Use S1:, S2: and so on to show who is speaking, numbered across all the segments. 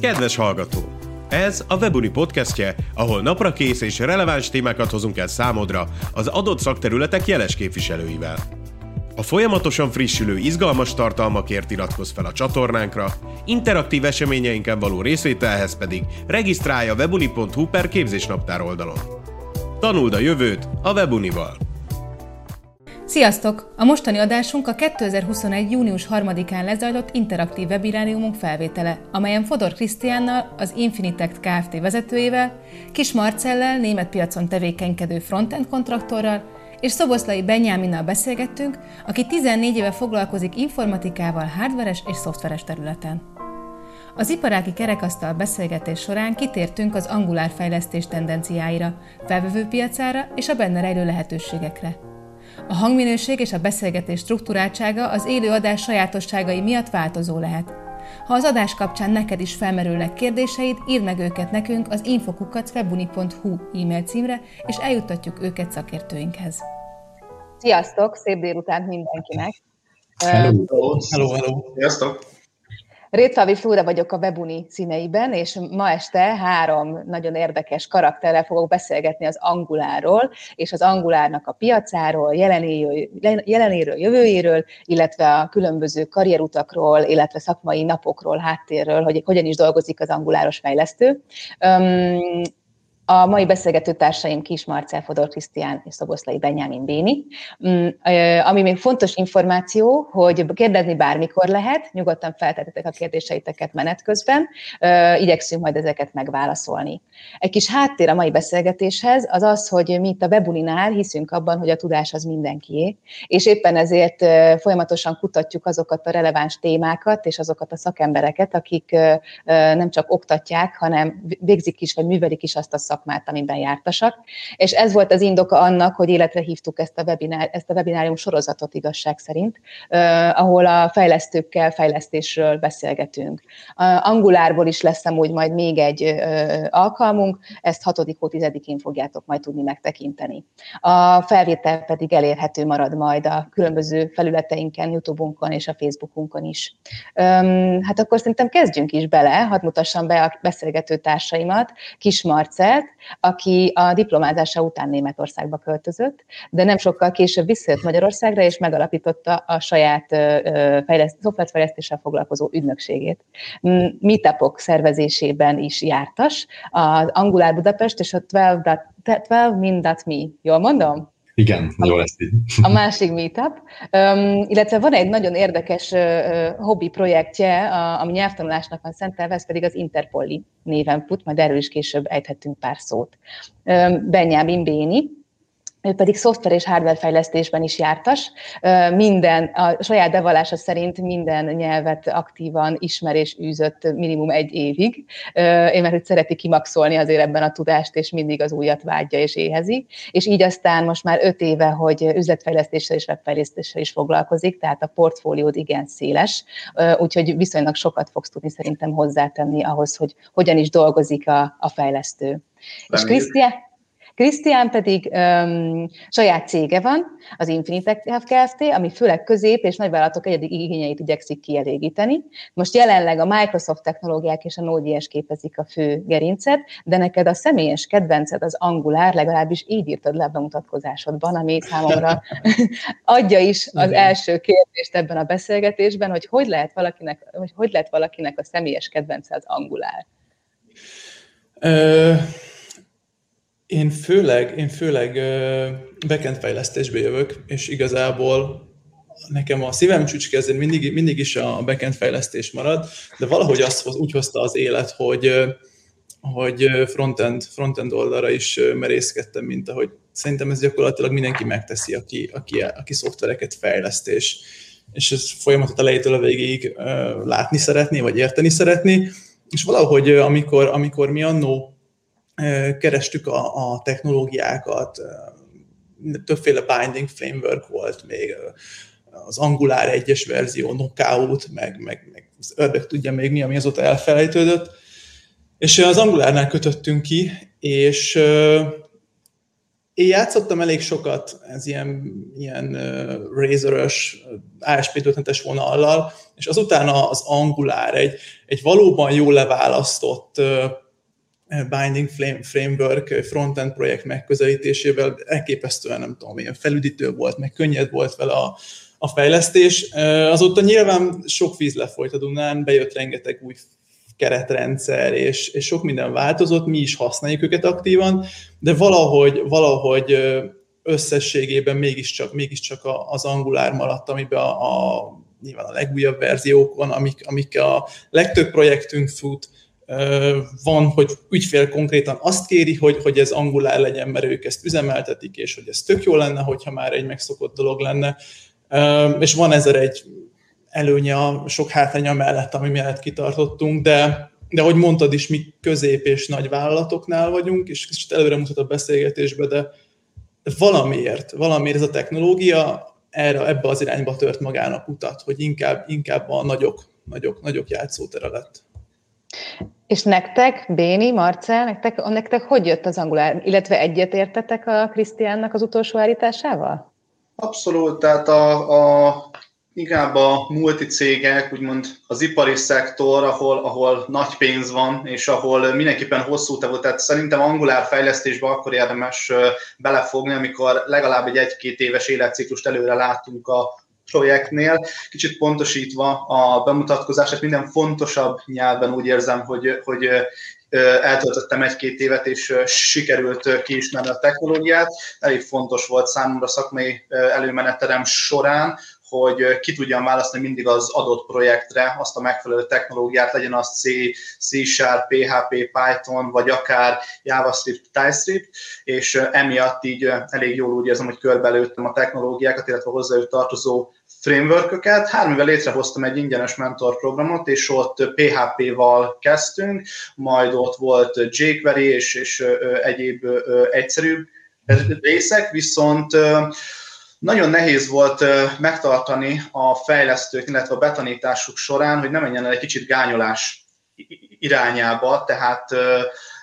S1: Kedves hallgató! Ez a Webuni podcastje, ahol napra kész és releváns témákat hozunk el számodra az adott szakterületek jeles képviselőivel. A folyamatosan frissülő, izgalmas tartalmakért iratkozz fel a csatornánkra, interaktív eseményeinken való részvételhez pedig regisztrálj a webuni.hu per képzésnaptár oldalon. Tanuld a jövőt a Webunival!
S2: Sziasztok! A mostani adásunk a 2021. június 3-án lezajlott interaktív webináriumunk felvétele, amelyen Fodor Krisztiánnal, az Infinitect Kft. vezetőjével, Kis Marcellel, német piacon tevékenykedő frontend kontraktorral, és Szoboszlai Benyáminnal beszélgettünk, aki 14 éve foglalkozik informatikával hardveres és szoftveres területen. Az iparági kerekasztal beszélgetés során kitértünk az angulár fejlesztés tendenciáira, felvevő piacára és a benne rejlő lehetőségekre. A hangminőség és a beszélgetés struktúráltsága az élő adás sajátosságai miatt változó lehet. Ha az adás kapcsán neked is felmerülnek kérdéseid, írd meg őket nekünk az infokukacwebuni.hu e-mail címre, és eljuttatjuk őket szakértőinkhez. Sziasztok, szép délután mindenkinek!
S3: Hello, hello, hello.
S4: Sziasztok!
S2: Rétfalvi Flóra vagyok a Webuni színeiben, és ma este három nagyon érdekes karakterrel fogok beszélgetni az Anguláról, és az Angulárnak a piacáról, jelenéről, jövőjéről, illetve a különböző karrierutakról, illetve szakmai napokról, háttérről, hogy hogyan is dolgozik az anguláros fejlesztő. A mai beszélgető társaim Kis Marcel Fodor Krisztián és Szoboszlai Benyámin Béni. Mm, ami még fontos információ, hogy kérdezni bármikor lehet, nyugodtan feltettetek a kérdéseiteket menet közben, igyekszünk majd ezeket megválaszolni. Egy kis háttér a mai beszélgetéshez az az, hogy mi itt a Webuninál hiszünk abban, hogy a tudás az mindenkié, és éppen ezért folyamatosan kutatjuk azokat a releváns témákat és azokat a szakembereket, akik nem csak oktatják, hanem végzik is, vagy művelik is azt a szakmát, szakmát, amiben jártasak. És ez volt az indoka annak, hogy életre hívtuk ezt a, webinár, ezt a webinárium sorozatot igazság szerint, uh, ahol a fejlesztőkkel fejlesztésről beszélgetünk. A Angulárból is lesz amúgy majd még egy uh, alkalmunk, ezt 6 10-én fogjátok majd tudni megtekinteni. A felvétel pedig elérhető marad majd a különböző felületeinken, YouTube-unkon és a Facebookunkon is. Um, hát akkor szerintem kezdjünk is bele, hadd mutassam be a beszélgető társaimat, Kis Marcelt, aki a diplomázása után Németországba költözött, de nem sokkal később visszajött Magyarországra, és megalapította a saját fejleszt, szoftverfejlesztéssel foglalkozó ügynökségét. Meetupok szervezésében is jártas, az Angular Budapest és a 12, 12min.me. Jól mondom?
S3: Igen, jó lesz így.
S2: A másik meetup, um, illetve van egy nagyon érdekes uh, hobbi projektje, a, ami nyelvtanulásnak van szentelve, ez pedig az Interpolli néven fut, majd erről is később ejthetünk pár szót. Um, Benyámin Béni, ő pedig szoftver és hardware fejlesztésben is jártas. Minden, a saját bevallása szerint minden nyelvet aktívan ismer és űzött minimum egy évig. Én mert hogy szereti kimaxolni azért ebben a tudást, és mindig az újat vágyja és éhezi. És így aztán most már öt éve, hogy üzletfejlesztéssel és webfejlesztéssel is foglalkozik, tehát a portfóliód igen széles, úgyhogy viszonylag sokat fogsz tudni szerintem hozzátenni ahhoz, hogy hogyan is dolgozik a, a fejlesztő. Reméljük. És Krisztián, Krisztián pedig um, saját cége van, az Infinitec Kft., ami főleg közép és nagyvállalatok egyedi igényeit igyekszik kielégíteni. Most jelenleg a Microsoft technológiák és a Node.js képezik a fő gerincet, de neked a személyes kedvenced az Angular, legalábbis így írtad le a bemutatkozásodban, ami számomra adja is az első kérdést ebben a beszélgetésben, hogy hogy lehet valakinek, hogy hogy lehet valakinek a személyes kedvence az Angular.
S5: Uh én főleg, én főleg backend fejlesztésbe jövök, és igazából nekem a szívem csücskezén mindig, mindig is a backend fejlesztés marad, de valahogy azt úgy hozta az élet, hogy, hogy frontend, frontend oldalra is merészkedtem, mint ahogy szerintem ez gyakorlatilag mindenki megteszi, aki, aki, aki szoftvereket fejleszt, és, és ez folyamatot elejétől a végéig látni szeretni, vagy érteni szeretni, és valahogy amikor, amikor mi annó kerestük a, a technológiákat, többféle binding framework volt még, az Angular 1-es verzió, Knockout, meg, meg, meg az ördög tudja még mi, ami azóta elfelejtődött. És az Angularnál kötöttünk ki, és én játszottam elég sokat ez ilyen, ilyen uh, Razor-ös, ASP.NET-es vonallal, és azután az Angular egy, egy valóban jól leválasztott uh, Binding Framework frontend projekt megközelítésével elképesztően, nem tudom, ilyen felüdítő volt, meg könnyed volt vele a, a fejlesztés. Azóta nyilván sok víz lefolyt a Dunán, bejött rengeteg új keretrendszer, és, és sok minden változott, mi is használjuk őket aktívan, de valahogy, valahogy összességében mégiscsak, mégiscsak az Angular maradt, amiben a, a nyilván a legújabb verziókon, amik, amik a legtöbb projektünk fut, van, hogy ügyfél konkrétan azt kéri, hogy, hogy ez angulár legyen, mert ők ezt üzemeltetik, és hogy ez tök jó lenne, hogyha már egy megszokott dolog lenne. És van ezer egy előnye a sok hátránya mellett, ami mellett kitartottunk, de, de ahogy mondtad is, mi közép és nagy vállalatoknál vagyunk, és kicsit előre mutat a beszélgetésbe, de valamiért, valamiért ez a technológia erre, ebbe az irányba tört magának utat, hogy inkább, inkább a nagyok, nagyok, nagyok játszótere lett.
S2: És nektek, Béni, Marcel, nektek, nektek hogy jött az angolár, illetve egyetértetek a Krisztiánnak az utolsó állításával?
S4: Abszolút, tehát a, a inkább a multicégek, úgymond az ipari szektor, ahol, ahol nagy pénz van, és ahol mindenképpen hosszú távú, tehát szerintem angolár fejlesztésbe akkor érdemes belefogni, amikor legalább egy egy-két éves életciklust előre látunk a projektnél. Kicsit pontosítva a bemutatkozását, minden fontosabb nyelven úgy érzem, hogy, hogy eltöltöttem egy-két évet, és sikerült kiismerni a technológiát. Elég fontos volt számomra szakmai előmeneterem során, hogy ki tudjam választani mindig az adott projektre azt a megfelelő technológiát, legyen az C, C Sharp, PHP, Python, vagy akár JavaScript, TypeScript, és emiatt így elég jól úgy érzem, hogy körbelőttem a technológiákat, illetve hozzájuk tartozó frameworköket. Három éve létrehoztam egy ingyenes mentor programot, és ott PHP-val kezdtünk, majd ott volt jQuery és, és egyéb egyszerűbb részek, viszont nagyon nehéz volt megtartani a fejlesztők, illetve a betanításuk során, hogy ne menjen el egy kicsit gányolás irányába, tehát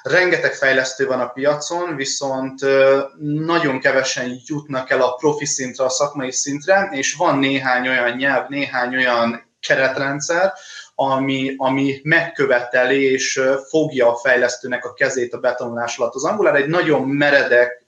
S4: rengeteg fejlesztő van a piacon, viszont nagyon kevesen jutnak el a profi szintre, a szakmai szintre, és van néhány olyan nyelv, néhány olyan keretrendszer, ami, ami megköveteli és fogja a fejlesztőnek a kezét a betanulás alatt. Az Angular egy nagyon meredek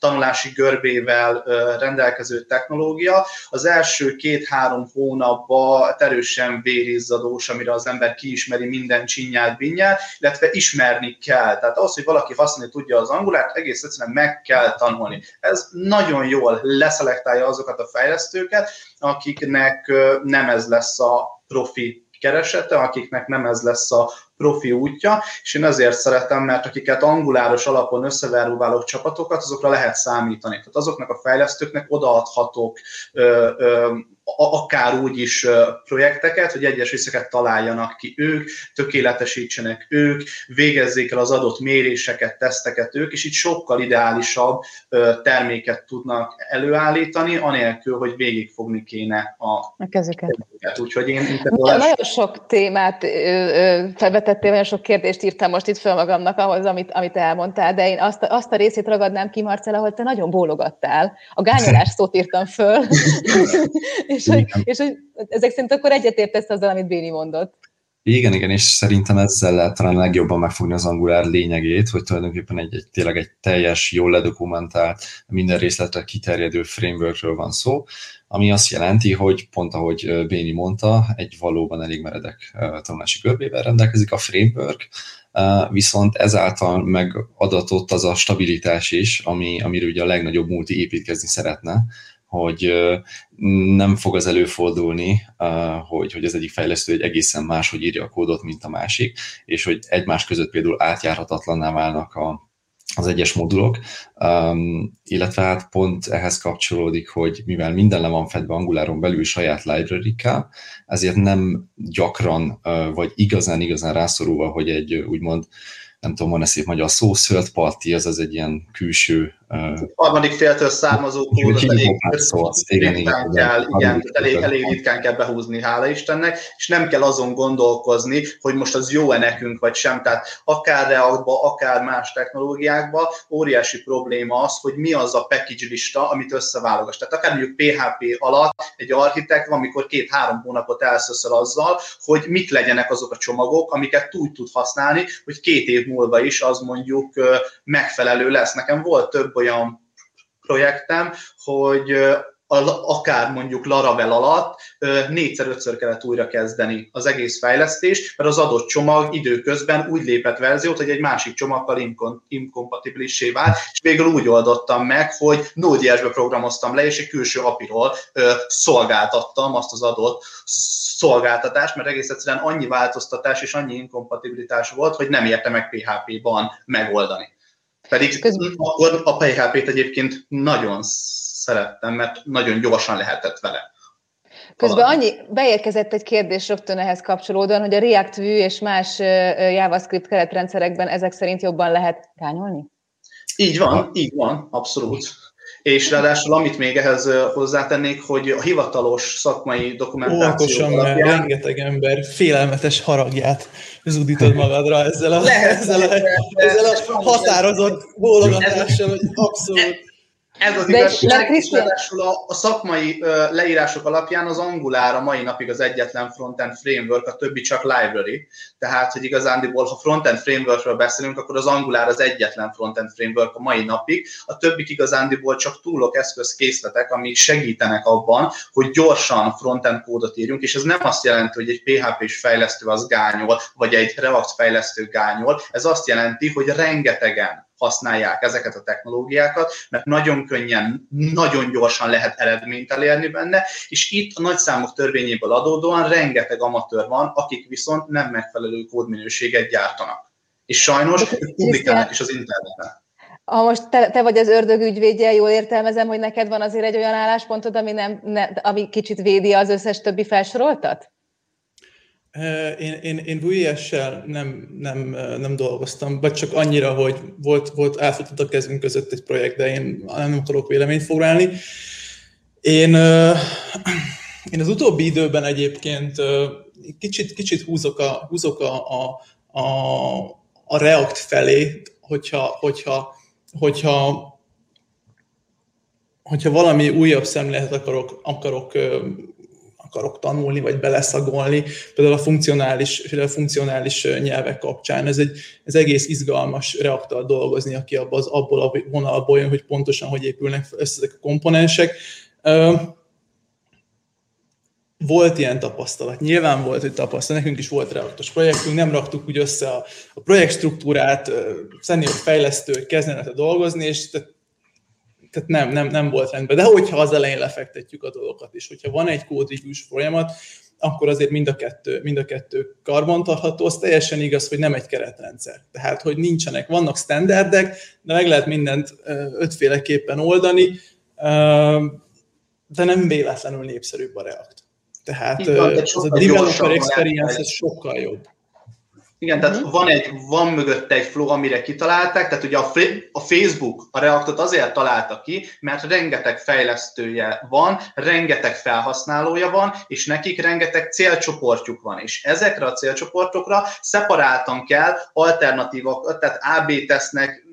S4: tanulási görbével rendelkező technológia. Az első két-három hónapban erősen vérizzadós, amire az ember kiismeri minden csinyát, binyát, illetve ismerni kell. Tehát ahhoz, hogy valaki használni tudja az Angulárt, egész egyszerűen meg kell tanulni. Ez nagyon jól leszelektálja azokat a fejlesztőket, akiknek nem ez lesz a profi keresete, akiknek nem ez lesz a profi útja, és én ezért szeretem, mert akiket anguláros alapon összeverúválok csapatokat, azokra lehet számítani. Tehát azoknak a fejlesztőknek odaadhatok ö, ö, akár úgy is projekteket, hogy egyes részeket találjanak ki ők, tökéletesítsenek ők, végezzék el az adott méréseket, teszteket ők, és így sokkal ideálisabb terméket tudnak előállítani, anélkül, hogy végigfogni kéne a,
S2: a kezüket.
S4: Úgyhogy én,
S2: Nagyon sok témát felvetettél, nagyon sok kérdést írtam most itt fel magamnak ahhoz, amit, amit elmondtál, de én azt, azt a részét ragadnám ki, Marcel, ahol te nagyon bólogattál. A gányolás szót írtam föl, és, hogy, és hogy ezek szerint akkor egyetértesz azzal, amit Béni mondott.
S3: Igen, igen, és szerintem ezzel lehet talán legjobban megfogni az Angular lényegét, hogy tulajdonképpen egy, egy tényleg egy teljes, jól ledokumentált, minden részletre kiterjedő frameworkről van szó, ami azt jelenti, hogy pont ahogy Béni mondta, egy valóban elég meredek tanulási görbével rendelkezik a framework, viszont ezáltal megadatott az a stabilitás is, ami, amiről ugye a legnagyobb multi építkezni szeretne, hogy nem fog az előfordulni, hogy, hogy az egyik fejlesztő egy egészen más, hogy írja a kódot, mint a másik, és hogy egymás között például átjárhatatlanná válnak a, az egyes modulok, um, illetve hát pont ehhez kapcsolódik, hogy mivel minden le van fedve Anguláron belül saját library ezért nem gyakran, uh, vagy igazán-igazán rászorulva, hogy egy úgymond nem tudom, van-e szép magyar szó, third party, az az egy ilyen külső
S4: harmadik féltől származó kódot elég, ritkán kell, igen, elég, elég ritkán kell behúzni, hála Istennek, és nem kell azon gondolkozni, hogy most az jó-e nekünk, vagy sem. Tehát akár Reactba, akár más technológiákba óriási probléma az, hogy mi az a package lista, amit összeválogass. Tehát akár mondjuk PHP alatt egy architekt van, amikor két-három hónapot elszöszöl azzal, hogy mik legyenek azok a csomagok, amiket úgy tud használni, hogy két év múlva is az mondjuk megfelelő lesz. Nekem volt több olyan projektem, hogy akár mondjuk Laravel alatt négyszer-ötször kellett újra kezdeni az egész fejlesztés, mert az adott csomag időközben úgy lépett verziót, hogy egy másik csomaggal inkompatibilissé vált, és végül úgy oldottam meg, hogy Node.js-be programoztam le, és egy külső apiról szolgáltattam azt az adott szolgáltatást, mert egész egyszerűen annyi változtatás és annyi inkompatibilitás volt, hogy nem érte meg PHP-ban megoldani. Pedig Közben... akkor a PHP-t egyébként nagyon szerettem, mert nagyon gyorsan lehetett vele.
S2: Közben annyi, beérkezett egy kérdés rögtön ehhez kapcsolódóan, hogy a React Vue és más JavaScript keretrendszerekben ezek szerint jobban lehet rányolni?
S4: Így van, így van, abszolút. És ráadásul, amit még ehhez hozzátennék, hogy a hivatalos szakmai dokumentáció
S5: Óvatosan, alapján... mert rengeteg ember félelmetes haragját zúdítod magadra ezzel a, lehet, ezzel a, ezzel a határozott bólogatással, hogy abszolút
S4: ez az igazság, és ráadásul a, a szakmai uh, leírások alapján az Angular a mai napig az egyetlen frontend framework, a többi csak library. Tehát, hogy igazándiból, ha frontend frameworkről beszélünk, akkor az Angular az egyetlen frontend framework a mai napig. A többik igazándiból csak túlok, eszközkészletek, amik segítenek abban, hogy gyorsan frontend kódot írjunk, és ez nem azt jelenti, hogy egy PHP-s fejlesztő az gányol, vagy egy React fejlesztő gányol. Ez azt jelenti, hogy rengetegen használják ezeket a technológiákat, mert nagyon könnyen, nagyon gyorsan lehet eredményt elérni benne, és itt a nagyszámok törvényéből adódóan rengeteg amatőr van, akik viszont nem megfelelő kódminőséget gyártanak. És sajnos publikálnak is az interneten.
S2: Ha most te, te vagy az ördög ügyvédje, jól értelmezem, hogy neked van azért egy olyan álláspontod, ami, nem, ne, ami kicsit védi az összes többi felsoroltat?
S5: Én, én, én Vue.js-sel nem, nem, nem dolgoztam, vagy csak annyira, hogy volt, volt átfutott a kezünk között egy projekt, de én nem akarok véleményt foglalni. Én, én az utóbbi időben egyébként kicsit, kicsit húzok a, húzok a, a, a, a React felé, hogyha, hogyha, hogyha, hogyha valami újabb szemléletet akarok, akarok akarok tanulni, vagy beleszagolni, például a funkcionális, például a funkcionális nyelvek kapcsán. Ez egy ez egész izgalmas reaktal dolgozni, aki abból, az, abból a vonalból jön, hogy pontosan hogy épülnek össze ezek a komponensek. Volt ilyen tapasztalat, nyilván volt, hogy tapasztalat, nekünk is volt reaktos projektünk, nem raktuk úgy össze a, a projekt struktúrát, senior fejlesztők kezdenek dolgozni, és tehát tehát nem, nem, nem volt rendben. De hogyha az elején lefektetjük a dolgokat, és hogyha van egy reviews folyamat, akkor azért mind a kettő, mind a kettő karbantartható. Az teljesen igaz, hogy nem egy keretrendszer. Tehát, hogy nincsenek, vannak standardek, de meg lehet mindent ötféleképpen oldani, de nem véletlenül népszerűbb a React. Tehát van, ez a developer experience ez sokkal jobb.
S4: Igen, tehát uh-huh. van, egy, van mögötte egy flow, amire kitalálták, tehát ugye a, a Facebook a Reactot azért találta ki, mert rengeteg fejlesztője van, rengeteg felhasználója van, és nekik rengeteg célcsoportjuk van, és ezekre a célcsoportokra szeparáltan kell alternatívokat, tehát AB tesznek,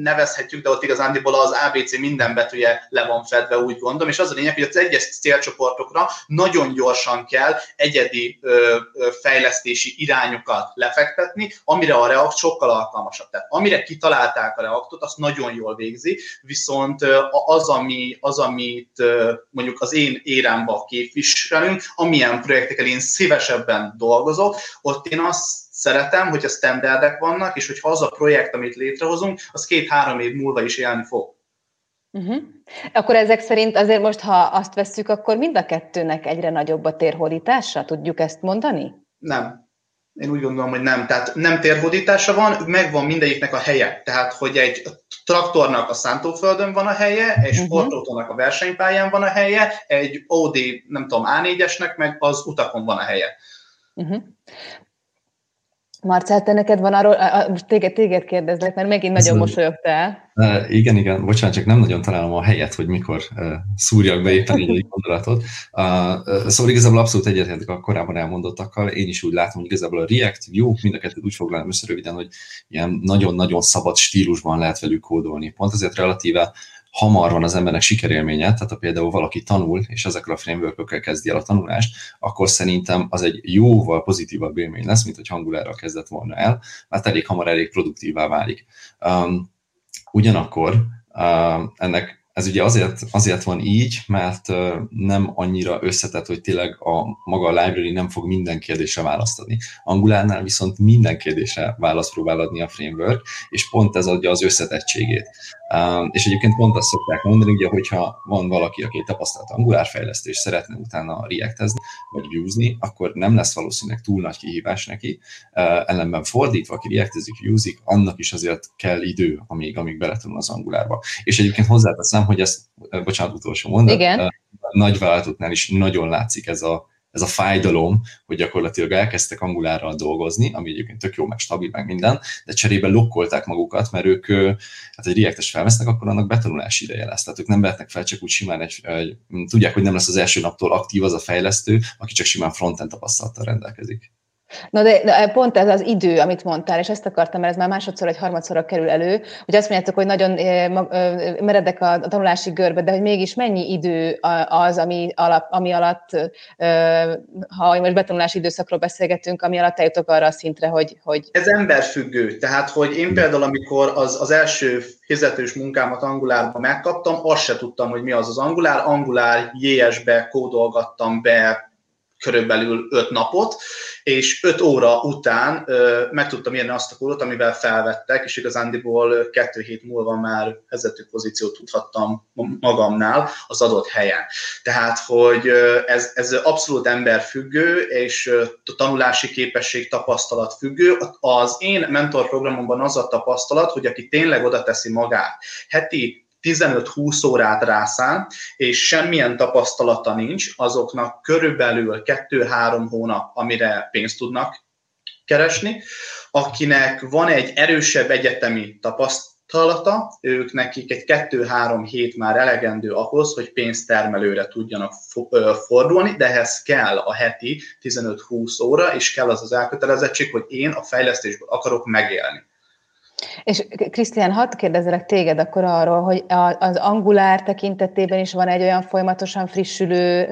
S4: nevezhetjük, de ott igazándiból az ABC minden betűje le van fedve, úgy gondolom, és az a lényeg, hogy az egyes célcsoportokra nagyon gyorsan kell egyedi ö, ö, fejlesztési irányokat lefektetni, amire a React sokkal alkalmasabb. Tehát amire kitalálták a Reactot, azt nagyon jól végzi, viszont az, ami, az amit mondjuk az én érámba képviselünk, amilyen projektekkel én szívesebben dolgozok, ott én azt szeretem, hogy a standardek vannak, és hogyha az a projekt, amit létrehozunk, az két-három év múlva is élni fog.
S2: Uh-huh. Akkor ezek szerint azért most, ha azt vesszük, akkor mind a kettőnek egyre nagyobb a térhódítása? Tudjuk ezt mondani?
S4: Nem. Én úgy gondolom, hogy nem. Tehát nem térhódítása van, megvan mindegyiknek a helye. Tehát, hogy egy traktornak a szántóföldön van a helye, egy uh-huh. sportautónak a versenypályán van a helye, egy Audi, nem tudom, A4-esnek meg az utakon van a helye.
S2: Uh-huh. Marcel, te neked van arról, most téged, téged kérdezlek, mert megint nagyon mosolyogtál.
S3: Uh, igen, igen, bocsánat, csak nem nagyon találom a helyet, hogy mikor uh, szúrjak be éppen egy, gondolatot. Uh, szóval igazából abszolút egyetértek a korábban elmondottakkal. Én is úgy látom, hogy igazából a React, Vue, mind a kettőt úgy foglalom össze röviden, hogy ilyen nagyon-nagyon szabad stílusban lehet velük kódolni. Pont azért relatíve hamar van az embernek sikerélménye, tehát ha például valaki tanul, és ezekkel a framework kezdi el a tanulást, akkor szerintem az egy jóval pozitívabb élmény lesz, mint hogy hangulárral kezdett volna el, mert elég hamar elég produktívá válik. Um, ugyanakkor uh, ennek ez ugye azért, azért van így, mert nem annyira összetett, hogy tényleg a maga a library nem fog minden kérdésre választ adni. Angulárnál viszont minden kérdésre választ próbál adni a framework, és pont ez adja az összetettségét. És egyébként pont azt szokták mondani, ugye, hogyha van valaki, aki tapasztalt Angular fejlesztő, és szeretne utána reactezni, vagy views akkor nem lesz valószínűleg túl nagy kihívás neki. Ellenben fordítva, aki reactezik, viewzik, annak is azért kell idő, amíg, amíg beletanul az Angularba. És egyébként hozzáteszem, hogy ez, bocsánat, utolsó mondat,
S2: Igen.
S3: nagy vállalatoknál is nagyon látszik ez a, ez a fájdalom, hogy gyakorlatilag elkezdtek angulárral dolgozni, ami egyébként tök jó, meg stabil, meg minden, de cserébe lokkolták magukat, mert ők hát egy reactes felvesznek, akkor annak betanulási ideje lesz. Tehát ők nem vehetnek fel csak úgy simán egy, egy, tudják, hogy nem lesz az első naptól aktív az a fejlesztő, aki csak simán frontend tapasztalattal rendelkezik.
S2: Na de, de pont ez az idő, amit mondtál, és ezt akartam, mert ez már másodszor vagy harmadszorra kerül elő, hogy azt mondjátok, hogy nagyon meredek a tanulási görbe, de hogy mégis mennyi idő az, ami, alap, ami alatt, ha most betanulási időszakról beszélgetünk, ami alatt eljutok arra a szintre, hogy... hogy...
S4: Ez emberfüggő, tehát hogy én például, amikor az, az első fizetős munkámat Angulárban megkaptam, azt se tudtam, hogy mi az az Angulár. Angulár JS-be kódolgattam be körülbelül 5 napot, és 5 óra után ö, meg tudtam írni azt a kódot, amivel felvettek, és igazándiból kettő hét múlva már vezető pozíciót tudhattam magamnál az adott helyen. Tehát, hogy ez, ez abszolút emberfüggő, és tanulási képesség, tapasztalat függő. Az én mentorprogramomban az a tapasztalat, hogy aki tényleg oda teszi magát, heti 15-20 órát rászán, és semmilyen tapasztalata nincs, azoknak körülbelül 2-3 hónap, amire pénzt tudnak keresni. Akinek van egy erősebb egyetemi tapasztalata, ők nekik egy 2-3 hét már elegendő ahhoz, hogy pénztermelőre tudjanak fordulni, de ehhez kell a heti 15-20 óra, és kell az az elkötelezettség, hogy én a fejlesztésből akarok megélni.
S2: És Krisztián, hadd kérdezzelek téged akkor arról, hogy az angulár tekintetében is van egy olyan folyamatosan frissülő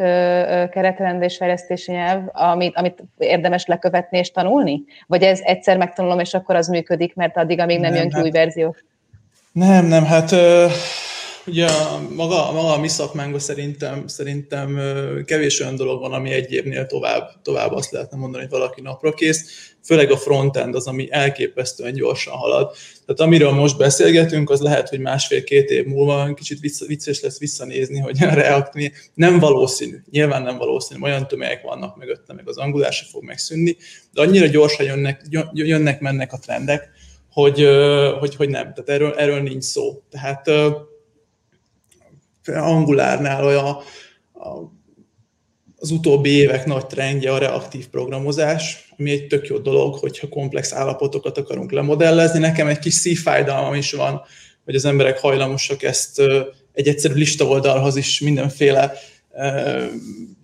S2: keretrend és fejlesztési nyelv, amit, amit érdemes lekövetni és tanulni? Vagy ez egyszer megtanulom, és akkor az működik, mert addig, amíg nem, nem jön ki hát, új verzió?
S5: Nem, nem, hát Ugye maga, maga a mi szakmánkban szerintem, szerintem kevés olyan dolog van, ami egy évnél tovább, tovább azt lehetne mondani, hogy valaki napra kész. Főleg a frontend az, ami elképesztően gyorsan halad. Tehát amiről most beszélgetünk, az lehet, hogy másfél-két év múlva kicsit vicces lesz visszanézni, hogy a React nem valószínű. Nyilván nem valószínű, olyan tömegek vannak mögötte, meg az Angular se fog megszűnni, de annyira gyorsan jönnek, jönnek mennek a trendek, hogy, hogy, hogy nem. Tehát erről, erről nincs szó. Tehát Angulárnál olyan a, az utóbbi évek nagy trendje a reaktív programozás, ami egy tök jó dolog, hogyha komplex állapotokat akarunk lemodellezni. Nekem egy kis szívfájdalmam is van, hogy az emberek hajlamosak ezt egy egyszerű lista oldalhoz is mindenféle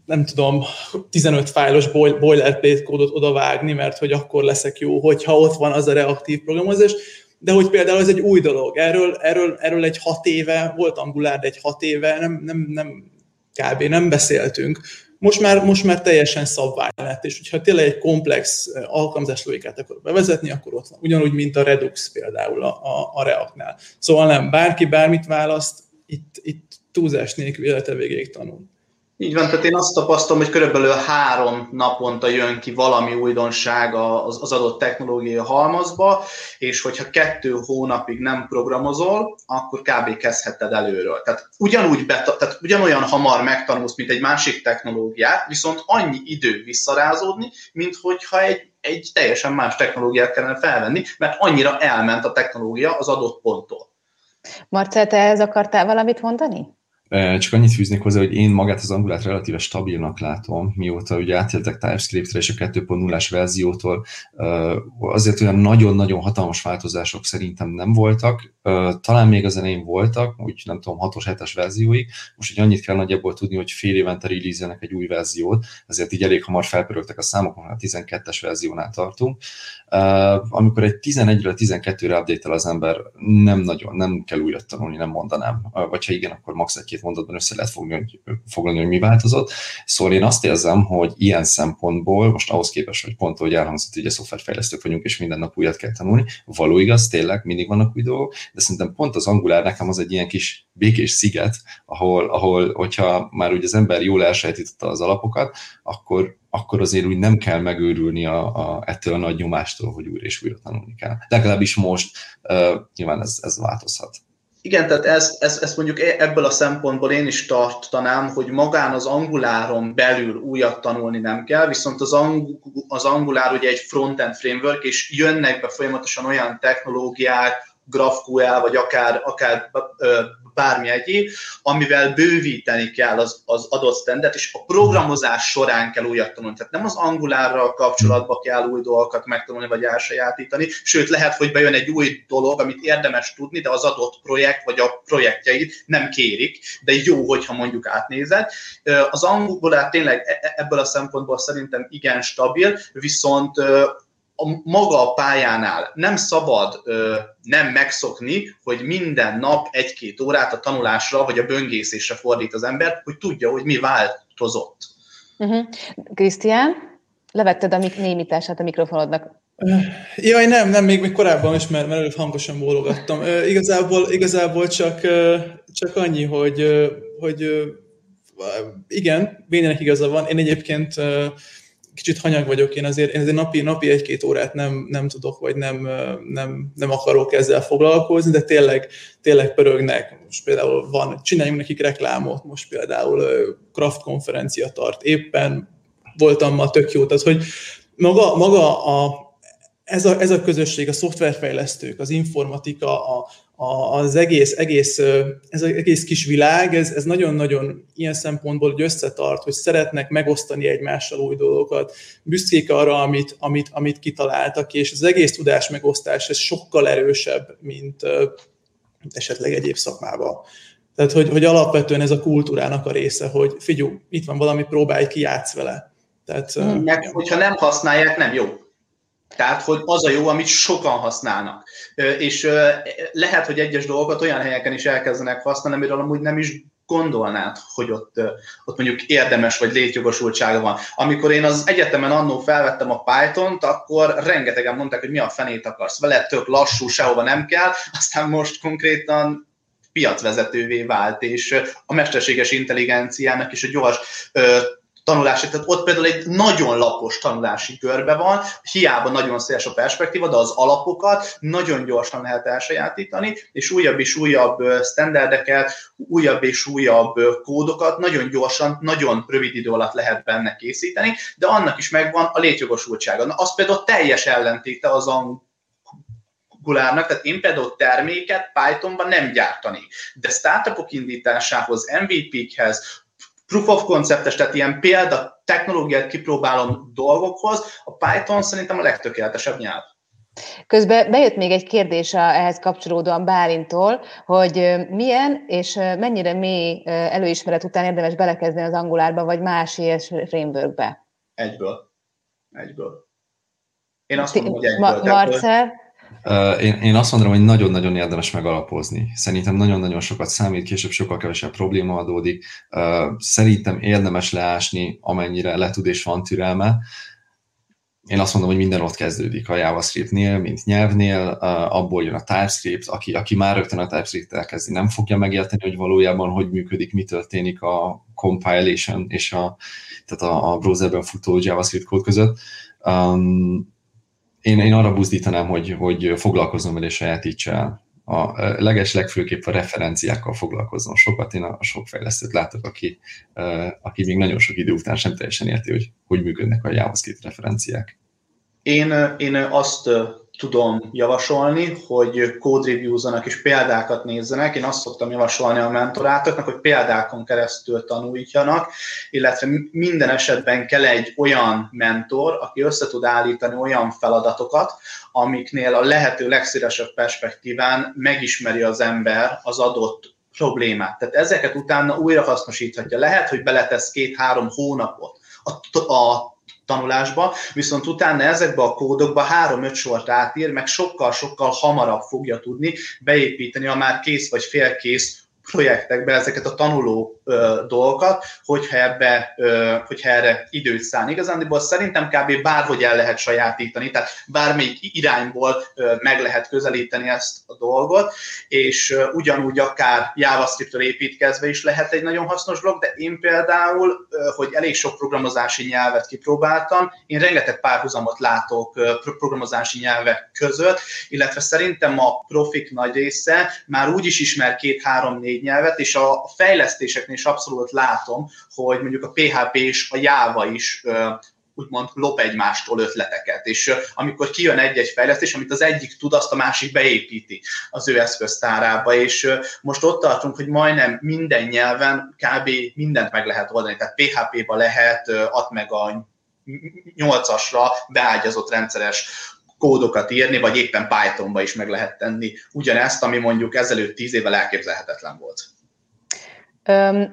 S5: nem tudom, 15 fájlos boilerplate kódot odavágni, mert hogy akkor leszek jó, hogyha ott van az a reaktív programozás de hogy például ez egy új dolog. Erről, erről, erről egy hat éve, volt Angular, de egy hat éve nem, nem, nem kb. nem beszéltünk. Most már, most már teljesen szabvány lett, és hogyha tényleg egy komplex alkalmazás logikát akar bevezetni, akkor ott van. Ugyanúgy, mint a Redux például a, a, a React-nál. Szóval nem, bárki bármit választ, itt, itt túlzás nélkül élete végéig tanul.
S4: Így van, tehát én azt tapasztalom, hogy körülbelül három naponta jön ki valami újdonság az, az adott technológia halmazba, és hogyha kettő hónapig nem programozol, akkor kb. kezdheted előről. Tehát, ugyanúgy beta, tehát ugyanolyan hamar megtanulsz, mint egy másik technológiát, viszont annyi idő visszarázódni, mint hogyha egy, egy teljesen más technológiát kellene felvenni, mert annyira elment a technológia az adott ponttól.
S2: Marcel, te ez akartál valamit mondani?
S3: Csak annyit fűznék hozzá, hogy én magát az angolát relatíve stabilnak látom, mióta ugye átéltek TypeScript-re és a 2.0-ás verziótól, azért olyan nagyon-nagyon hatalmas változások szerintem nem voltak, talán még az elején voltak, úgy nem tudom, 6-os, 7-es verzióig, most hogy annyit kell nagyjából tudni, hogy fél évente release egy új verziót, ezért így elég hamar felpörögtek a számok, a 12-es verziónál tartunk. Amikor egy 11-re, 12-re update az ember, nem nagyon, nem kell újat tanulni, nem mondanám. Vagy ha igen, akkor max. egy-két mondatban össze lehet fogni, foglalni, hogy mi változott. Szóval én azt érzem, hogy ilyen szempontból, most ahhoz képest, hogy pont, hogy elhangzott, hogy a szoftverfejlesztők vagyunk, és minden nap újat kell tanulni, való igaz, tényleg mindig vannak új dolgok, de szerintem pont az Angular nekem az egy ilyen kis békés sziget, ahol, ahol hogyha már ugye az ember jól elsajátította az alapokat, akkor, akkor azért úgy nem kell megőrülni a, a, ettől a nagy nyomástól, hogy újra és újra tanulni kell. Legalábbis most uh, nyilván ez, ez változhat.
S4: Igen, tehát ezt, ezt, ezt mondjuk e, ebből a szempontból én is tartanám, hogy magán az anguláron belül újat tanulni nem kell, viszont az, ang, az angulár ugye egy frontend framework, és jönnek be folyamatosan olyan technológiák, GraphQL, vagy akár, akár bármi egyéb, amivel bővíteni kell az, az adott standet, és a programozás során kell újat tanulni. Tehát nem az angulárral kapcsolatban kell új dolgokat megtanulni, vagy elsajátítani, sőt lehet, hogy bejön egy új dolog, amit érdemes tudni, de az adott projekt, vagy a projektjeit nem kérik, de jó, hogyha mondjuk átnézed. Az angulár tényleg e, e, ebből a szempontból szerintem igen stabil, viszont a maga a pályánál nem szabad ö, nem megszokni, hogy minden nap egy-két órát a tanulásra vagy a böngészésre fordít az ember, hogy tudja, hogy mi változott.
S2: Krisztián, uh-huh. levetted a mik- némítását a mikrofonodnak.
S5: Jaj, nem, nem, még, még korábban is, mert, mert előbb hangosan bólogattam. Igazából, igazából csak, csak annyi, hogy, hogy igen, Bénének igaza van. Én egyébként kicsit hanyag vagyok, én azért, én azért napi, napi egy-két órát nem, nem tudok, vagy nem, nem, nem akarok ezzel foglalkozni, de tényleg, tényleg pörögnek. Most például van, csináljunk nekik reklámot, most például Craft konferencia tart éppen, voltam ma tök jó, tehát hogy maga, maga a, ez, a, ez a közösség, a szoftverfejlesztők, az informatika, a, az egész, egész, ez az egész kis világ, ez, ez nagyon-nagyon ilyen szempontból hogy összetart, hogy szeretnek megosztani egymással új dolgokat, büszkék arra, amit, amit, amit kitaláltak, és az egész tudás megosztás, ez sokkal erősebb, mint esetleg egyéb szakmában. Tehát, hogy, hogy alapvetően ez a kultúrának a része, hogy figyelj, itt van valami, próbálj ki, játsz vele.
S4: Tehát, Meg, hogyha nem használják, nem jó. Tehát, hogy az a jó, amit sokan használnak. És lehet, hogy egyes dolgokat olyan helyeken is elkezdenek használni, amiről amúgy nem is gondolnád, hogy ott, ott mondjuk érdemes vagy létjogosultsága van. Amikor én az egyetemen annó felvettem a Python-t, akkor rengetegen mondták, hogy mi a fenét akarsz vele, tök lassú, sehova nem kell, aztán most konkrétan piacvezetővé vált, és a mesterséges intelligenciának is a gyors tanulási, tehát ott például egy nagyon lapos tanulási körbe van, hiába nagyon széles a perspektíva, de az alapokat nagyon gyorsan lehet elsajátítani, és újabb és újabb standardeket, újabb és újabb kódokat nagyon gyorsan, nagyon rövid idő alatt lehet benne készíteni, de annak is megvan a létjogosultsága. Na, az például teljes ellentéte az Angularnak, tehát én például terméket Pythonban nem gyártani, de startupok indításához, MVP-khez, proof of conceptes, tehát ilyen példa technológiát kipróbálom dolgokhoz, a Python szerintem a legtökéletesebb nyelv.
S2: Közben bejött még egy kérdés ehhez kapcsolódóan Bálintól, hogy milyen és mennyire mély előismeret után érdemes belekezdeni az Angularba, vagy más ilyes frameworkbe?
S4: Egyből. Egyből. Én azt mondom, hogy egyből. Ma-
S2: Marcel?
S3: Én, én azt mondom, hogy nagyon-nagyon érdemes megalapozni. Szerintem nagyon-nagyon sokat számít, később sokkal kevesebb probléma adódik. Szerintem érdemes leásni, amennyire le tud és van türelme. Én azt mondom, hogy minden ott kezdődik a JavaScript-nél, mint nyelvnél, abból jön a TypeScript, aki, aki már rögtön a TypeScript elkezdi, nem fogja megérteni, hogy valójában hogy működik, mi történik a compilation és a, tehát a, a browserben futó JavaScript kód között. Um, én, én arra buzdítanám, hogy, hogy foglalkozom vele és sajátítsa el. A leges legfőképp a referenciákkal foglalkozom sokat. Én a sok fejlesztőt látok, aki, aki még nagyon sok idő után sem teljesen érti, hogy hogy működnek a JavaScript referenciák.
S4: Én, én azt tudom javasolni, hogy code reviews és példákat nézzenek. Én azt szoktam javasolni a mentorátoknak, hogy példákon keresztül tanuljanak, illetve minden esetben kell egy olyan mentor, aki össze tud állítani olyan feladatokat, amiknél a lehető legszélesebb perspektíván megismeri az ember az adott problémát. Tehát ezeket utána újra hasznosíthatja. Lehet, hogy beletesz két-három hónapot a tanulásba, viszont utána ezekbe a kódokba három-öt sort átír, meg sokkal-sokkal hamarabb fogja tudni beépíteni a már kész vagy félkész projektekbe ezeket a tanuló ö, dolgokat, hogyha, ebbe, ö, hogyha erre időt szán. Igazándiból szerintem kb. bárhogy el lehet sajátítani, tehát bármelyik irányból ö, meg lehet közelíteni ezt a dolgot, és ö, ugyanúgy akár JavaScript-től építkezve is lehet egy nagyon hasznos dolog, de én például, ö, hogy elég sok programozási nyelvet kipróbáltam, én rengeteg párhuzamot látok ö, programozási nyelvek között, illetve szerintem a profik nagy része már úgy is ismer két-három-négy négy nyelvet, és a fejlesztéseknél is abszolút látom, hogy mondjuk a PHP és a Java is úgymond lop egymástól ötleteket, és amikor kijön egy-egy fejlesztés, amit az egyik tud, azt a másik beépíti az ő eszköztárába, és most ott tartunk, hogy majdnem minden nyelven kb. mindent meg lehet oldani, tehát PHP-ba lehet, ad meg a 8-asra beágyazott rendszeres kódokat írni, vagy éppen Pythonba is meg lehet tenni ugyanezt, ami mondjuk ezelőtt tíz évvel elképzelhetetlen volt.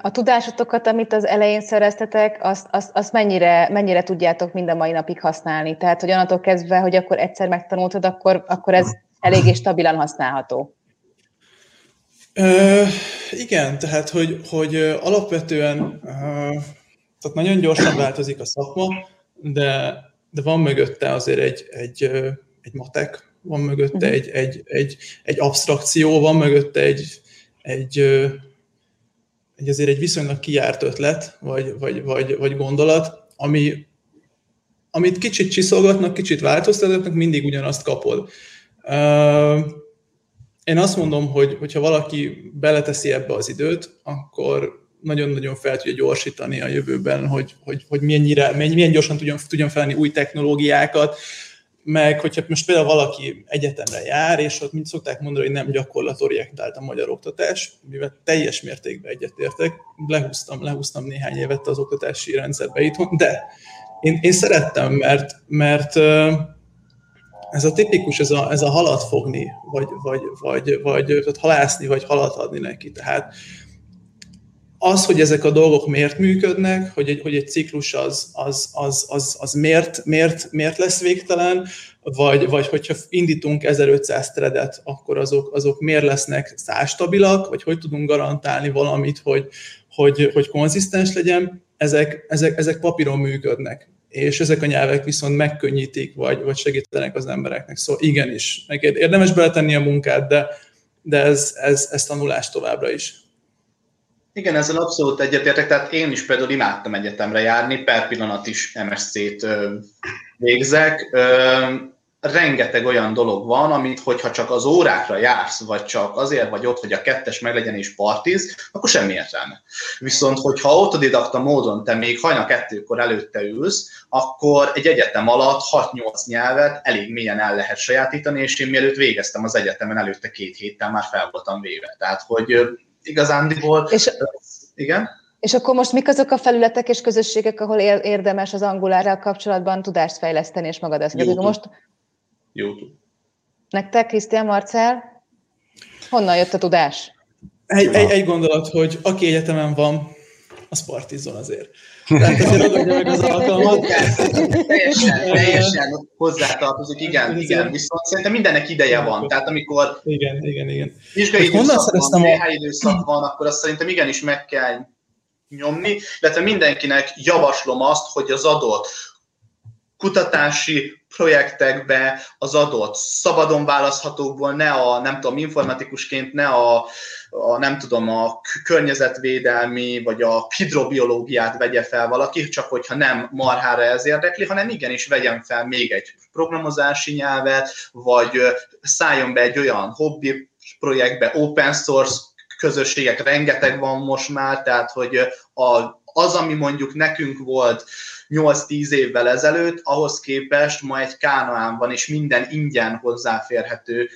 S2: A tudásotokat, amit az elején szereztetek, azt, azt, azt mennyire, mennyire tudjátok mind a mai napig használni? Tehát, hogy onnantól kezdve, hogy akkor egyszer megtanultad, akkor, akkor ez eléggé stabilan használható.
S5: Ö, igen, tehát, hogy, hogy alapvetően uh, tehát nagyon gyorsan változik a szakma, de de van mögötte azért egy, egy, egy matek, van mögötte uh-huh. egy, egy, egy, egy abstrakció, van mögötte egy, egy, egy azért egy viszonylag kijárt ötlet, vagy, vagy, vagy, vagy gondolat, ami, amit kicsit csiszolgatnak, kicsit változtatnak, mindig ugyanazt kapod. Én azt mondom, hogy hogyha valaki beleteszi ebbe az időt, akkor nagyon-nagyon fel tudja gyorsítani a jövőben, hogy, hogy, hogy mennyire, milyen gyorsan tudjon, tudjon felni új technológiákat, meg hogyha most például valaki egyetemre jár, és ott mint szokták mondani, hogy nem gyakorlatorientált a magyar oktatás, mivel teljes mértékben egyetértek, lehúztam, lehúztam néhány évet az oktatási rendszerbe itthon, de én, én szerettem, mert, mert ez a tipikus, ez a, ez a halat fogni, vagy, vagy, vagy, vagy, vagy halászni, vagy halat adni neki. Tehát az, hogy ezek a dolgok miért működnek, hogy egy, hogy egy ciklus az, az, az, az, az miért, miért, miért lesz végtelen, vagy, vagy hogyha indítunk 1500 threadet, akkor azok, azok miért lesznek százstabilak, vagy hogy tudunk garantálni valamit, hogy, hogy, hogy konzisztens legyen, ezek, ezek, ezek papíron működnek. És ezek a nyelvek viszont megkönnyítik, vagy, vagy segítenek az embereknek. Szóval igenis, érdemes beletenni a munkát, de, de ez, ez, ez tanulás továbbra is.
S4: Igen, ezzel abszolút egyetértek, tehát én is például imádtam egyetemre járni, per pillanat is MSC-t végzek. Rengeteg olyan dolog van, amit hogyha csak az órákra jársz, vagy csak azért vagy ott, hogy a kettes meglegyen és partiz, akkor semmi értelme. Viszont, hogyha autodidakta módon te még hajna kettőkor előtte ülsz, akkor egy egyetem alatt 6-8 nyelvet elég mélyen el lehet sajátítani, és én mielőtt végeztem az egyetemen előtte két héttel már fel voltam véve. Tehát, hogy igazándiból. És, igen?
S2: És akkor most mik azok a felületek és közösségek, ahol érdemes az angulárral kapcsolatban tudást fejleszteni és magad ezt?
S4: YouTube. Most... YouTube.
S2: Nektek, Krisztián Marcel, honnan jött a tudás?
S5: Egy, egy, egy gondolat, hogy aki egyetemen van, az partizzon azért. Tehát azért ragadja meg az alkalmat.
S4: teljesen, teljesen hozzátartozik, igen, igen, viszont szerintem mindennek ideje van. Tehát amikor
S5: igen, igen, igen.
S4: vizsgai időszak van, néhány időszak van, akkor azt szerintem igenis meg kell nyomni, illetve mindenkinek javaslom azt, hogy az adott kutatási projektekbe az adott. Szabadon választhatókból, ne a, nem tudom, informatikusként, ne a, a nem tudom, a környezetvédelmi, vagy a hidrobiológiát vegye fel valaki, csak hogyha nem marhára ez érdekli, hanem igenis vegyen fel még egy programozási nyelvet, vagy szálljon be egy olyan hobbi projektbe, open source közösségek rengeteg van most már, tehát hogy a, az, ami mondjuk nekünk volt 8-10 évvel ezelőtt, ahhoz képest ma egy kánoán van, és minden ingyen hozzáférhető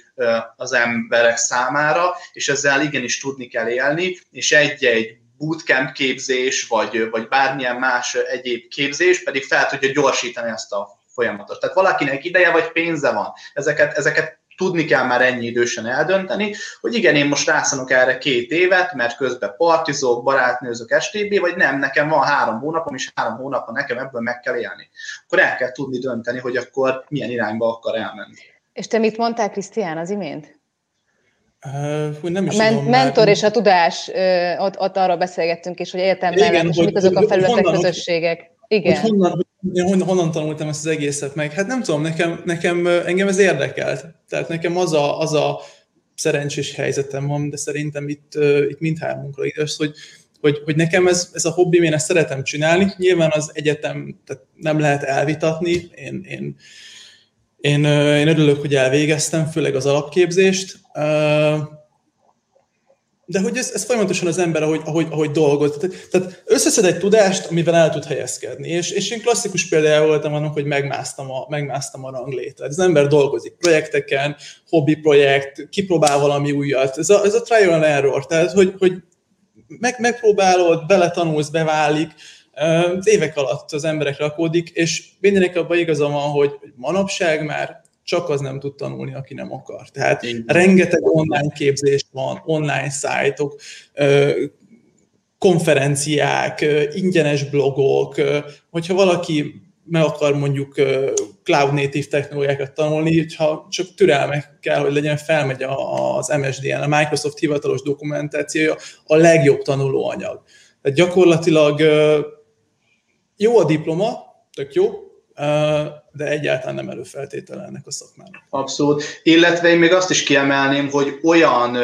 S4: az emberek számára, és ezzel igenis tudni kell élni, és egy-egy bootcamp képzés, vagy, vagy bármilyen más egyéb képzés pedig fel tudja gyorsítani ezt a folyamatot. Tehát valakinek ideje vagy pénze van, ezeket, ezeket tudni kell már ennyi idősen eldönteni, hogy igen, én most rászanok erre két évet, mert közben partizok, barátnőzök, STB, vagy nem, nekem van három hónapom, és három hónapban nekem ebből meg kell élni. Akkor el kell tudni dönteni, hogy akkor milyen irányba akar elmenni.
S2: És te mit mondtál, Krisztián, az imént?
S5: Uh, nem is
S2: a men- mentor már. és a tudás, uh, ott, ott arról beszélgettünk, és hogy egyetem mellett, és mit azok a felületek, honnan, közösségek. Igen.
S5: Hogy honnan, én honnan tanultam ezt az egészet meg? Hát nem tudom, nekem, nekem engem ez érdekelt. Tehát nekem az a, az a szerencsés helyzetem van, de szerintem itt, itt mindhármunkra igaz, hogy, hogy, hogy nekem ez, ez a hobbi, én ezt szeretem csinálni. Nyilván az egyetem tehát nem lehet elvitatni. Én, én, én, én örülök, hogy elvégeztem, főleg az alapképzést de hogy ez, ez folyamatosan az ember, ahogy, ahogy, ahogy dolgoz. Tehát, tehát összeszed egy tudást, amivel el tud helyezkedni. És, és én klasszikus példája voltam annak, hogy megmásztam a, megmásztam a ranglétre. Az ember dolgozik projekteken, hobbi projekt, kipróbál valami újat. Ez a, ez a trial and error. Tehát, hogy, hogy meg, megpróbálod, beletanulsz, beválik, évek alatt az emberek rakódik, és mindenek abban igazam van, hogy manapság már csak az nem tud tanulni, aki nem akar. Tehát Én rengeteg online képzés van, online szájtok, konferenciák, ingyenes blogok, hogyha valaki meg akar mondjuk cloud native technológiákat tanulni, ha csak türelme kell, hogy legyen, felmegy az MSDN, a Microsoft hivatalos dokumentációja, a legjobb tanulóanyag. Tehát gyakorlatilag jó a diploma, tök jó, de egyáltalán nem előfeltétele ennek a szakmának.
S4: Abszolút. Illetve én még azt is kiemelném, hogy olyan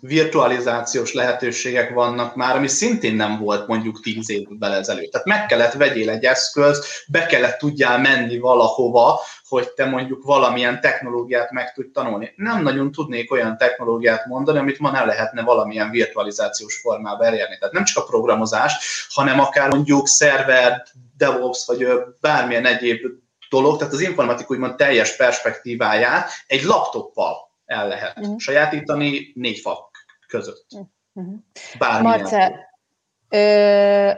S4: virtualizációs lehetőségek vannak már, ami szintén nem volt mondjuk tíz évvel ezelőtt. Tehát meg kellett vegyél egy eszközt, be kellett tudjál menni valahova, hogy te mondjuk valamilyen technológiát meg tudj tanulni. Nem nagyon tudnék olyan technológiát mondani, amit ma nem lehetne valamilyen virtualizációs formába elérni. Tehát nem csak a programozás, hanem akár mondjuk szerver, DevOps, vagy bármilyen egyéb dolog, tehát az informatik úgymond teljes perspektíváját egy laptoppal el lehet uh-huh. sajátítani négy fal között. Uh-huh.
S2: Bármilyen. Marce, Ö,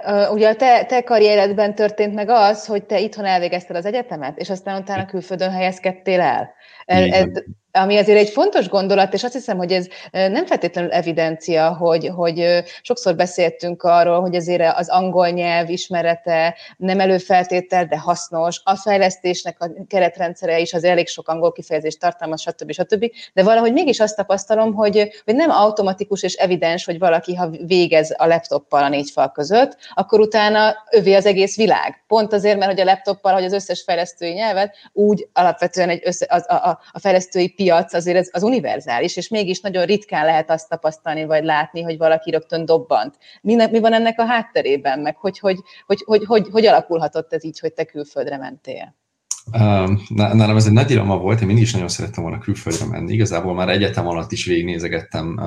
S2: ö, ugye a te, te karrieredben történt meg az, hogy te itthon elvégezted az egyetemet, és aztán utána külföldön helyezkedtél el. Ez, ami azért egy fontos gondolat, és azt hiszem, hogy ez nem feltétlenül evidencia, hogy, hogy sokszor beszéltünk arról, hogy azért az angol nyelv ismerete nem előfeltétel, de hasznos, a fejlesztésnek a keretrendszere is az elég sok angol kifejezést tartalmaz, stb. stb. De valahogy mégis azt tapasztalom, hogy, hogy nem automatikus és evidens, hogy valaki, ha végez a laptoppal a négy fal között, akkor utána övé az egész világ. Pont azért, mert hogy a laptoppal, hogy az összes fejlesztői nyelvet, úgy alapvetően egy össze, az, a, a, a fejlesztői piac azért ez az univerzális, és mégis nagyon ritkán lehet azt tapasztalni, vagy látni, hogy valaki rögtön dobbant. Mi, mi van ennek a hátterében, meg hogy hogy, hogy, hogy, hogy, hogy alakulhatott ez így, hogy te külföldre mentél?
S3: Nálam ez egy nagy dilemma volt, én mindig is nagyon szerettem volna külföldre menni. Igazából már egyetem alatt is végignézegettem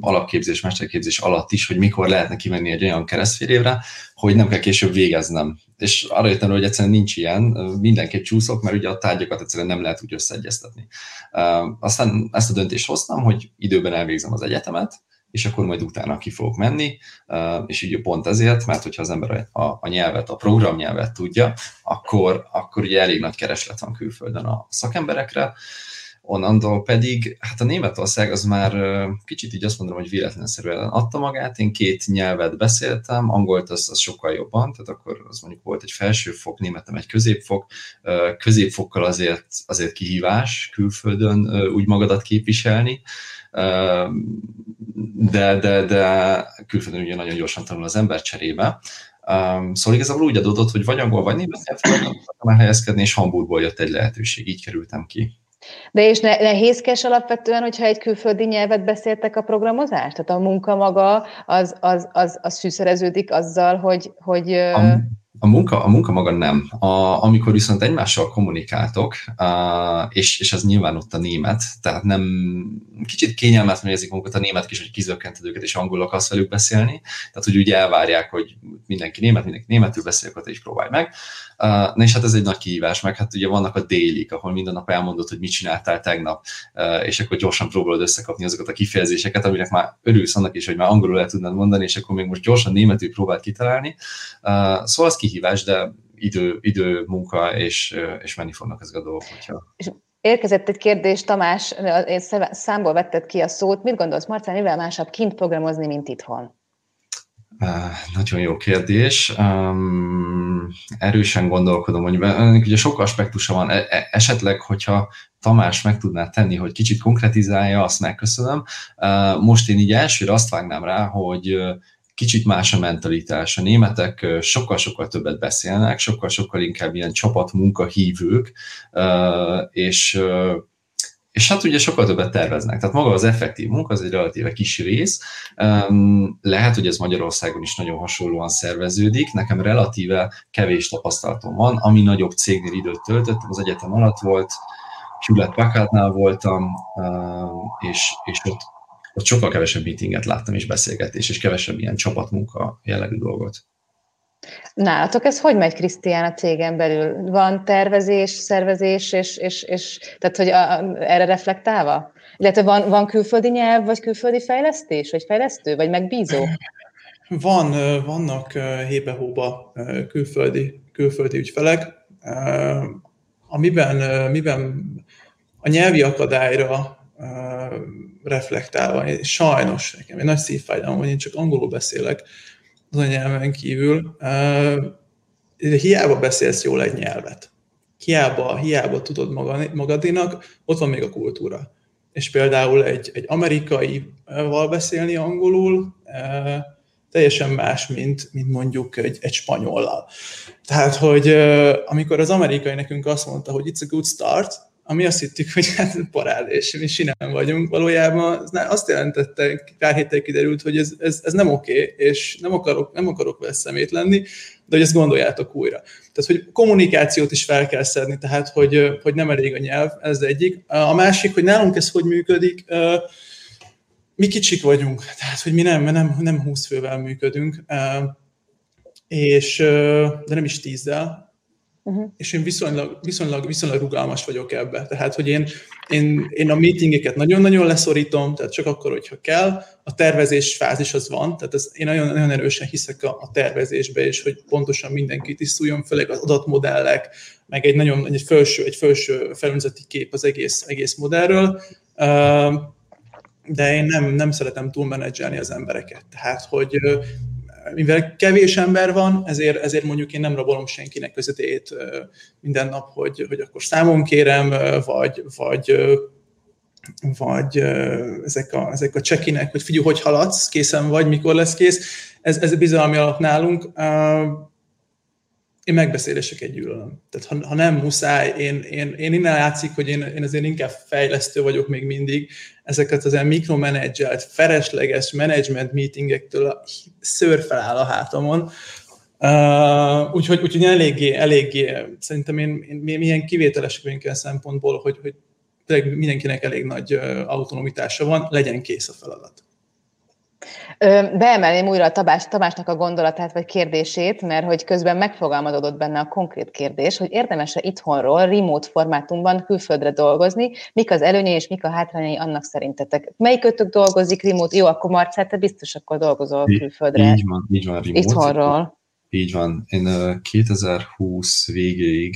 S3: alapképzés, mesterképzés alatt is, hogy mikor lehetne kimenni egy olyan keresztfél hogy nem kell később végeznem. És arra jöttem, hogy egyszerűen nincs ilyen, mindenképp csúszok, mert ugye a tárgyakat egyszerűen nem lehet úgy összeegyeztetni. Aztán ezt a döntést hoztam, hogy időben elvégzem az egyetemet, és akkor majd utána ki fogok menni, és így pont ezért, mert hogyha az ember a, a nyelvet, a programnyelvet tudja, akkor, akkor ugye elég nagy kereslet van külföldön a szakemberekre, onnantól pedig, hát a Németország az már kicsit így azt mondom, hogy véletlenszerűen adta magát, én két nyelvet beszéltem, angolt az, az sokkal jobban, tehát akkor az mondjuk volt egy felsőfok, németem egy középfok, középfokkal azért, azért kihívás külföldön úgy magadat képviselni, de, de, de külföldön ugye nagyon gyorsan tanul az ember cserébe. Um, szóval igazából úgy adódott, hogy vagy angol, vagy német nyelven helyezkedni, és Hamburgból jött egy lehetőség, így kerültem ki.
S2: De és ne, nehézkes alapvetően, hogyha egy külföldi nyelvet beszéltek a programozás? Tehát a munka maga az, az, az, az fűszereződik azzal, hogy... hogy
S3: a, A munka, a munka maga nem. A, amikor viszont egymással kommunikáltok, a, és, és ez nyilván ott a német, tehát nem kicsit kényelmetlen érzik magukat a német is, hogy kizökkented őket, és angolok akarsz velük beszélni, tehát hogy úgy elvárják, hogy mindenki német, mindenki németül beszél, akkor te próbálj meg. Na és hát ez egy nagy kihívás, meg hát ugye vannak a délik, ahol minden nap elmondod, hogy mit csináltál tegnap, és akkor gyorsan próbálod összekapni azokat a kifejezéseket, aminek már örülsz annak is, hogy már angolul el tudnád mondani, és akkor még most gyorsan németül próbáld kitalálni. Szóval az kihívás, de idő, idő munka, és, és menni fognak ezek a dolgok. Hogyha...
S2: Érkezett egy kérdés, Tamás, számból vetted ki a szót. Mit gondolsz, Marcel, mivel másabb kint programozni, mint itthon?
S3: Nagyon jó kérdés. Erősen gondolkodom, hogy ugye sok aspektusa van. E- e- esetleg, hogyha Tamás meg tudná tenni, hogy kicsit konkretizálja, azt megköszönöm. Most én így elsőre azt vágnám rá, hogy kicsit más a mentalitás. A németek sokkal-sokkal többet beszélnek, sokkal-sokkal inkább ilyen csapatmunka hívők, és és hát ugye sokkal többet terveznek. Tehát maga az effektív munka az egy relatíve kis rész. Lehet, hogy ez Magyarországon is nagyon hasonlóan szerveződik. Nekem relatíve kevés tapasztalatom van. Ami nagyobb cégnél időt töltöttem, az egyetem alatt volt, Hewlett Packardnál voltam, és, és ott, ott sokkal kevesebb meetinget láttam és beszélgetés, és kevesebb ilyen csapatmunka jellegű dolgot.
S2: Nálatok ez hogy megy, Krisztián, a cégen belül? Van tervezés, szervezés, és, és, és tehát, hogy a, erre reflektálva? Illetve van, van külföldi nyelv, vagy külföldi fejlesztés, vagy fejlesztő, vagy megbízó?
S5: Van, vannak hébe-hóba külföldi, külföldi ügyfelek, amiben, miben a nyelvi akadályra reflektálva, sajnos nekem egy nagy szívfájdalom, hogy én csak angolul beszélek, az a nyelven kívül, hiába beszélsz jól egy nyelvet, hiába, hiába tudod magadinak, ott van még a kultúra. És például egy, egy amerikaival beszélni angolul teljesen más, mint, mint mondjuk egy, egy spanyollal. Tehát, hogy amikor az amerikai nekünk azt mondta, hogy it's a good start, ami azt hittük, hogy hát parád, és mi sinem vagyunk. Valójában azt jelentette, pár héttel kiderült, hogy ez, ez, ez nem oké, okay, és nem akarok, nem akarok vele szemét lenni, de hogy ezt gondoljátok újra. Tehát, hogy kommunikációt is fel kell szedni, tehát, hogy, hogy nem elég a nyelv, ez egyik. A másik, hogy nálunk ez hogy működik, mi kicsik vagyunk, tehát, hogy mi nem, nem, nem 20 fővel működünk, és, de nem is tízzel, Uh-huh. És én viszonylag, viszonylag, viszonylag rugalmas vagyok ebbe. Tehát, hogy én, én, én a meetingeket nagyon-nagyon leszorítom, tehát csak akkor, hogyha kell. A tervezés fázis az van, tehát ez, én nagyon, nagyon erősen hiszek a, a tervezésbe, és hogy pontosan mindenki tisztuljon, főleg az adatmodellek, meg egy nagyon egy felső, egy felső felülzeti kép az egész, egész modellről. De én nem, nem szeretem túlmenedzselni az embereket. Tehát, hogy mivel kevés ember van, ezért, ezért mondjuk én nem rabolom senkinek közöttét minden nap, hogy, hogy akkor számon kérem, vagy, vagy vagy ezek a, ezek a csekinek, hogy figyelj, hogy haladsz, készen vagy, mikor lesz kész. Ez, ez a bizalmi alap nálunk én megbeszéléseket gyűlölöm. Tehát ha, ha nem muszáj, én, én, én innen látszik, hogy én, én azért inkább fejlesztő vagyok még mindig, ezeket az ilyen mikromanagelt, feresleges management meetingektől szőr feláll a hátamon. Uh, úgyhogy, úgyhogy eléggé, eléggé, szerintem én, én milyen kivételesek vagyunk ilyen szempontból, hogy, hogy mindenkinek elég nagy autonomitása van, legyen kész a feladat.
S2: Beemelném újra a Tabás, Tamásnak a gondolatát vagy kérdését, mert hogy közben megfogalmazódott benne a konkrét kérdés, hogy érdemes-e itthonról, remote formátumban külföldre dolgozni, mik az előnyei és mik a hátrányai annak szerintetek. Melyikötök dolgozik remote? Jó, akkor Marcel, te biztos akkor dolgozol külföldre.
S3: Így van, így van, remote.
S2: Itthonról.
S3: Így van. Én 2020 végéig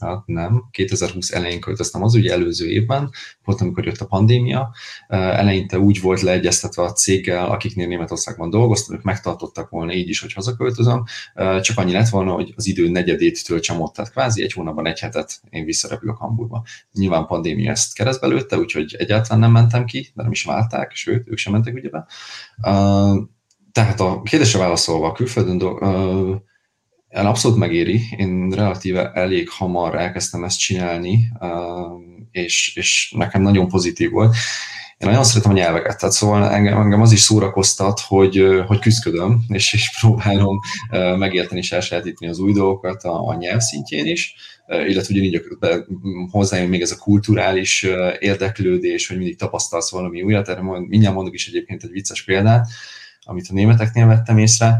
S3: hát nem, 2020 elején költöztem az ugye előző évben, volt, amikor jött a pandémia, eleinte úgy volt leegyeztetve a céggel, akiknél Németországban dolgoztam, ők megtartottak volna így is, hogy hazaköltözöm, csak annyi lett volna, hogy az idő negyedét töltsem ott, tehát kvázi egy hónapban egy hetet én visszarepülök Hamburgba. Nyilván pandémia ezt keresztbe lőtte, úgyhogy egyáltalán nem mentem ki, de nem is válták, sőt, ők sem mentek ügyebe. Tehát a kérdésre válaszolva, a külföldön do- abszolút megéri. Én relatíve elég hamar elkezdtem ezt csinálni, és, és nekem nagyon pozitív volt. én nagyon szeretem a nyelveket, tehát szóval engem, engem az is szórakoztat, hogy, hogy küzdködöm, és, és próbálom megérteni és elsajátítani az új dolgokat a, a nyelv szintjén is, illetve ugyanígy hozzájön még ez a kulturális érdeklődés, hogy mindig tapasztalsz valami újat, erre mindjárt mondok is egyébként egy vicces példát, amit a németeknél vettem észre,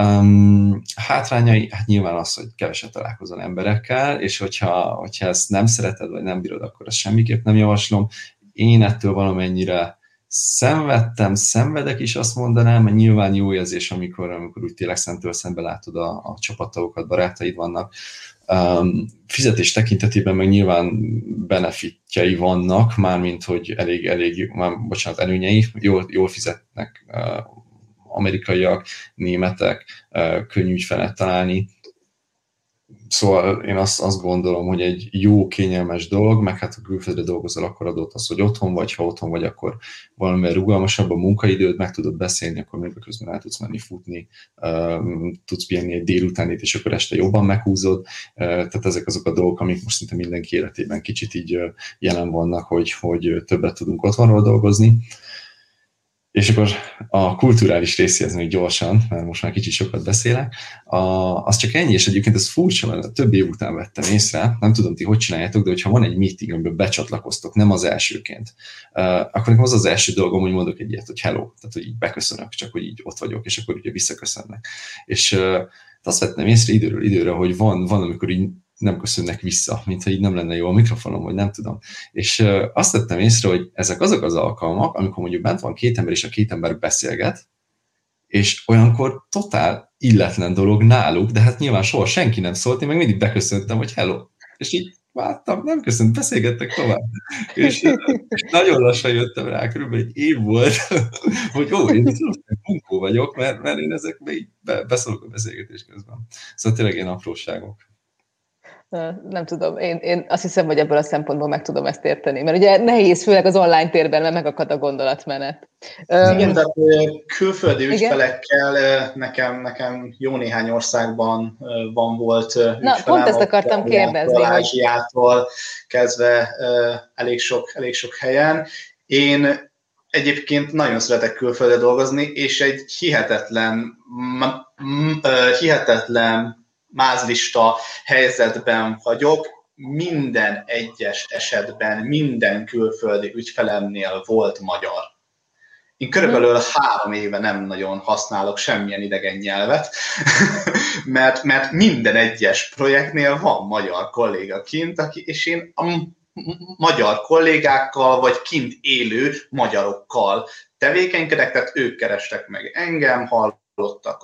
S3: Um, hátrányai, hát nyilván az, hogy keveset találkozol emberekkel, és hogyha, hogyha ezt nem szereted, vagy nem bírod, akkor ezt semmiképp nem javaslom. Én ettől valamennyire szenvedtem, szenvedek is azt mondanám, mert nyilván jó érzés, amikor, amikor úgy tényleg szentől szembe látod a, a csapattagokat, barátaid vannak. Um, fizetés tekintetében meg nyilván benefitjei vannak, mármint, hogy elég, elég, már, bocsánat, előnyei, jól, jól fizetnek uh, amerikaiak, németek, könnyű ügyfelet találni. Szóval én azt, azt gondolom, hogy egy jó, kényelmes dolog, meg hát a külföldre dolgozol, akkor adott az, hogy otthon vagy, ha otthon vagy, akkor valamivel rugalmasabb a munkaidőd, meg tudod beszélni, akkor még közben el tudsz menni futni, tudsz pihenni egy délutánit, és akkor este jobban meghúzod. Tehát ezek azok a dolgok, amik most szinte mindenki életében kicsit így jelen vannak, hogy, hogy többet tudunk otthonról dolgozni. És akkor a kulturális részéhez még gyorsan, mert most már kicsit sokat beszélek, a, az csak ennyi, és egyébként ez furcsa, mert több év után vettem észre, nem tudom ti hogy csináljátok, de hogyha van egy meeting, amiben becsatlakoztok, nem az elsőként, uh, akkor nekem az az első dolgom, hogy mondok egy ilyet, hogy hello, tehát hogy így beköszönök, csak hogy így ott vagyok, és akkor ugye visszaköszönnek. És uh, azt vettem észre időről időre, hogy van, van amikor így nem köszönnek vissza, mintha így nem lenne jó a mikrofonom, vagy nem tudom. És azt tettem észre, hogy ezek azok az alkalmak, amikor mondjuk bent van két ember, és a két ember beszélget, és olyankor totál illetlen dolog náluk, de hát nyilván soha senki nem szólt, én meg mindig beköszöntem, hogy hello. És így vártam, nem köszönt, beszélgettek tovább. És, és nagyon lassan jöttem rá, körülbelül egy év volt, hogy ó, én bunkó vagyok, mert, mert én ezek így beszólok a beszélgetés közben. Szóval tényleg ilyen apróságok.
S2: Nem tudom, én, én azt hiszem, hogy ebből a szempontból meg tudom ezt érteni, mert ugye nehéz, főleg az online térben, mert megakad a gondolatmenet.
S4: Igen, de külföldi Igen? ügyfelekkel nekem, nekem jó néhány országban van volt
S2: Na, pont ezt akartam kérdezni.
S4: Ázsiától kezdve elég sok, elég sok helyen. Én egyébként nagyon szeretek külföldre dolgozni, és egy hihetetlen, hihetetlen mázlista helyzetben vagyok, minden egyes esetben minden külföldi ügyfelemnél volt magyar. Én körülbelül három éve nem nagyon használok semmilyen idegen nyelvet, mert, mert minden egyes projektnél van magyar kolléga kint, aki, és én a magyar kollégákkal, vagy kint élő magyarokkal tevékenykedek, tehát ők kerestek meg engem, hallottak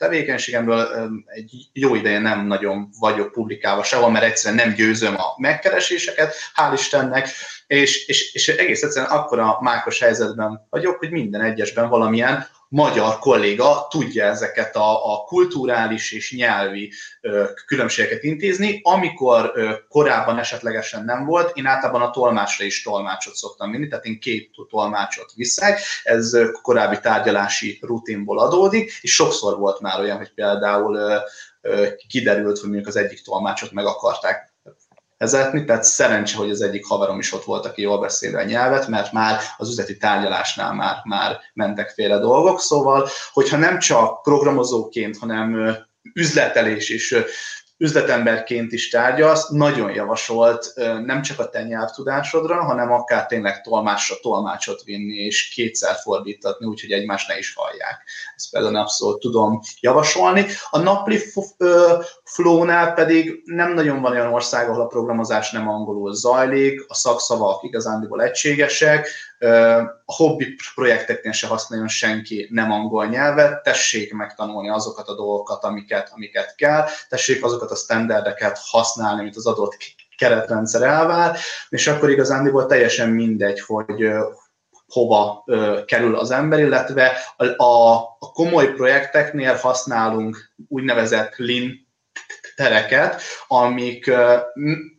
S4: tevékenységemről egy jó ideje nem nagyon vagyok publikálva sehol, mert egyszerűen nem győzöm a megkereséseket, hál' Istennek, és, és, és egész egyszerűen akkora mákos helyzetben vagyok, hogy minden egyesben valamilyen magyar kolléga tudja ezeket a, a kulturális és nyelvi ö, különbségeket intézni. Amikor ö, korábban esetlegesen nem volt, én általában a tolmácsra is tolmácsot szoktam vinni, tehát én két tolmácsot viszek, ez korábbi tárgyalási rutinból adódik, és sokszor volt már olyan, hogy például ö, kiderült, hogy mondjuk az egyik tolmácsot meg akarták vezetni, tehát szerencse, hogy az egyik haverom is ott volt, aki jól beszél a nyelvet, mert már az üzleti tárgyalásnál már, már mentek félre dolgok, szóval, hogyha nem csak programozóként, hanem üzletelés és üzletemberként is tárgyalsz, nagyon javasolt nem csak a te nyelvtudásodra, hanem akár tényleg tolmásra tolmácsot vinni, és kétszer fordítatni, úgyhogy egymást ne is hallják. Ezt például abszolút tudom javasolni. A napli flow-nál pedig nem nagyon van olyan ország, ahol a programozás nem angolul zajlik, a szakszavak igazándiból egységesek, a hobbi projekteknél se használjon senki nem angol nyelvet, tessék megtanulni azokat a dolgokat, amiket, amiket kell, tessék azokat a standardeket használni, amit az adott keretrendszer elvár, és akkor igazándiból teljesen mindegy, hogy hova ö, kerül az ember, illetve a, a, a komoly projekteknél használunk úgynevezett lean tereket, amik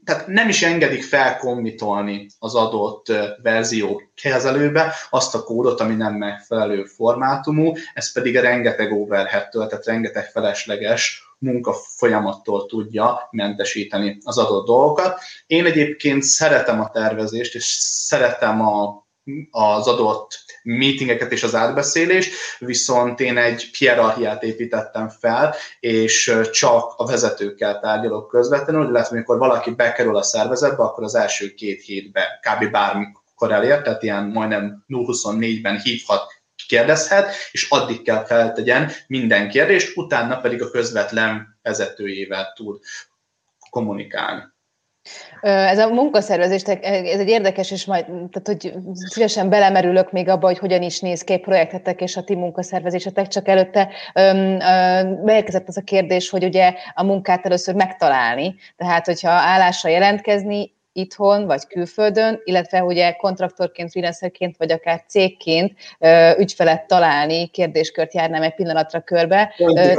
S4: tehát nem is engedik felkommitolni az adott verzió kezelőbe azt a kódot, ami nem megfelelő formátumú, ez pedig a rengeteg overhead-től, tehát rengeteg felesleges munka folyamattól tudja mentesíteni az adott dolgokat. Én egyébként szeretem a tervezést, és szeretem a az adott meetingeket és az átbeszélést, viszont én egy hierarchiát építettem fel, és csak a vezetőkkel tárgyalok közvetlenül, illetve amikor valaki bekerül a szervezetbe, akkor az első két hétben kb. bármikor elér, tehát ilyen majdnem 0-24-ben hívhat kérdezhet, és addig kell feltegyen minden kérdést, utána pedig a közvetlen vezetőjével tud kommunikálni.
S2: Ez a munkaszervezés, ez egy érdekes, és majd, tehát, hogy szívesen belemerülök még abba, hogy hogyan is néz ki projektetek és a ti munkaszervezésetek, csak előtte beérkezett az a kérdés, hogy ugye a munkát először megtalálni, tehát hogyha állásra jelentkezni, itthon vagy külföldön, illetve ugye kontraktorként, freelancerként, vagy akár cégként ügyfelet találni, kérdéskört járnám egy pillanatra körbe.
S4: De,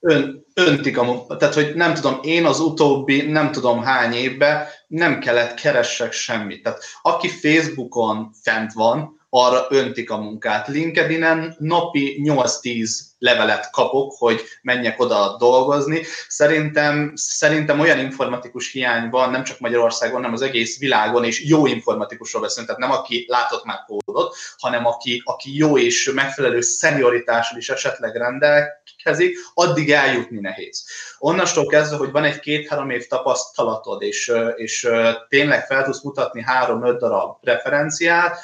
S4: ön, öntik a. Tehát, hogy nem tudom, én az utóbbi nem tudom hány évben nem kellett keressek semmit. Tehát aki Facebookon fent van, arra öntik a munkát. LinkedIn-en napi 8-10 levelet kapok, hogy menjek oda dolgozni. Szerintem, szerintem olyan informatikus hiány van, nem csak Magyarországon, hanem az egész világon, és jó informatikusról beszélünk, tehát nem aki látott már kódot, hanem aki, aki jó és megfelelő szenioritással is esetleg rendelkezik, addig eljutni nehéz. Onnastól kezdve, hogy van egy két-három év tapasztalatod, és, és tényleg fel tudsz mutatni három-öt darab referenciát,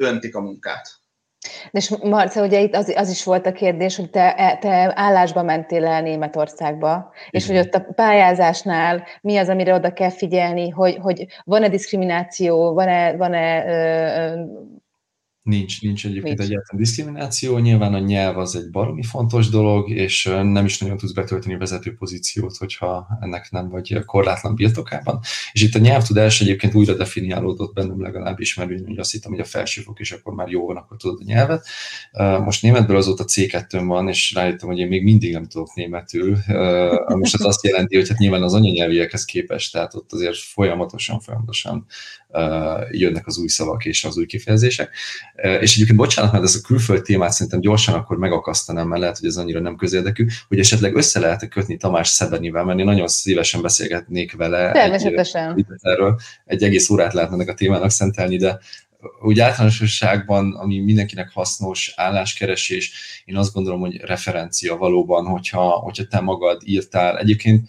S4: öntik a munkát.
S2: És Marca, ugye itt az, az is volt a kérdés, hogy te, te állásba mentél el Németországba, Igen. és hogy ott a pályázásnál mi az, amire oda kell figyelni, hogy, hogy van-e diszkrimináció, van-e, van-e ö,
S3: Nincs, nincs egyébként nincs. egyáltalán diszkrimináció, nyilván a nyelv az egy baromi fontos dolog, és nem is nagyon tudsz betölteni vezető pozíciót, hogyha ennek nem vagy korlátlan birtokában. És itt a nyelvtudás egyébként újra definiálódott bennem legalábbis, mert úgy azt hittem, hogy a felsőfok, és akkor már jó van, akkor tudod a nyelvet. Most németből azóta C2 van, és rájöttem, hogy én még mindig nem tudok németül. Most ez azt jelenti, hogy hát nyilván az anyanyelviekhez képest, tehát ott azért folyamatosan, folyamatosan jönnek az új szavak és az új kifejezések. És egyébként bocsánat, mert ez a külföld témát szerintem gyorsan akkor megakasztanám, mert lehet, hogy ez annyira nem közérdekű, hogy esetleg össze lehet kötni Tamás Szebenivel, mert én nagyon szívesen beszélgetnék vele.
S2: Természetesen.
S3: Egy, erről egy egész órát lehetne ennek a témának szentelni, de úgy általánosságban, ami mindenkinek hasznos álláskeresés, én azt gondolom, hogy referencia valóban, hogyha, hogyha te magad írtál. Egyébként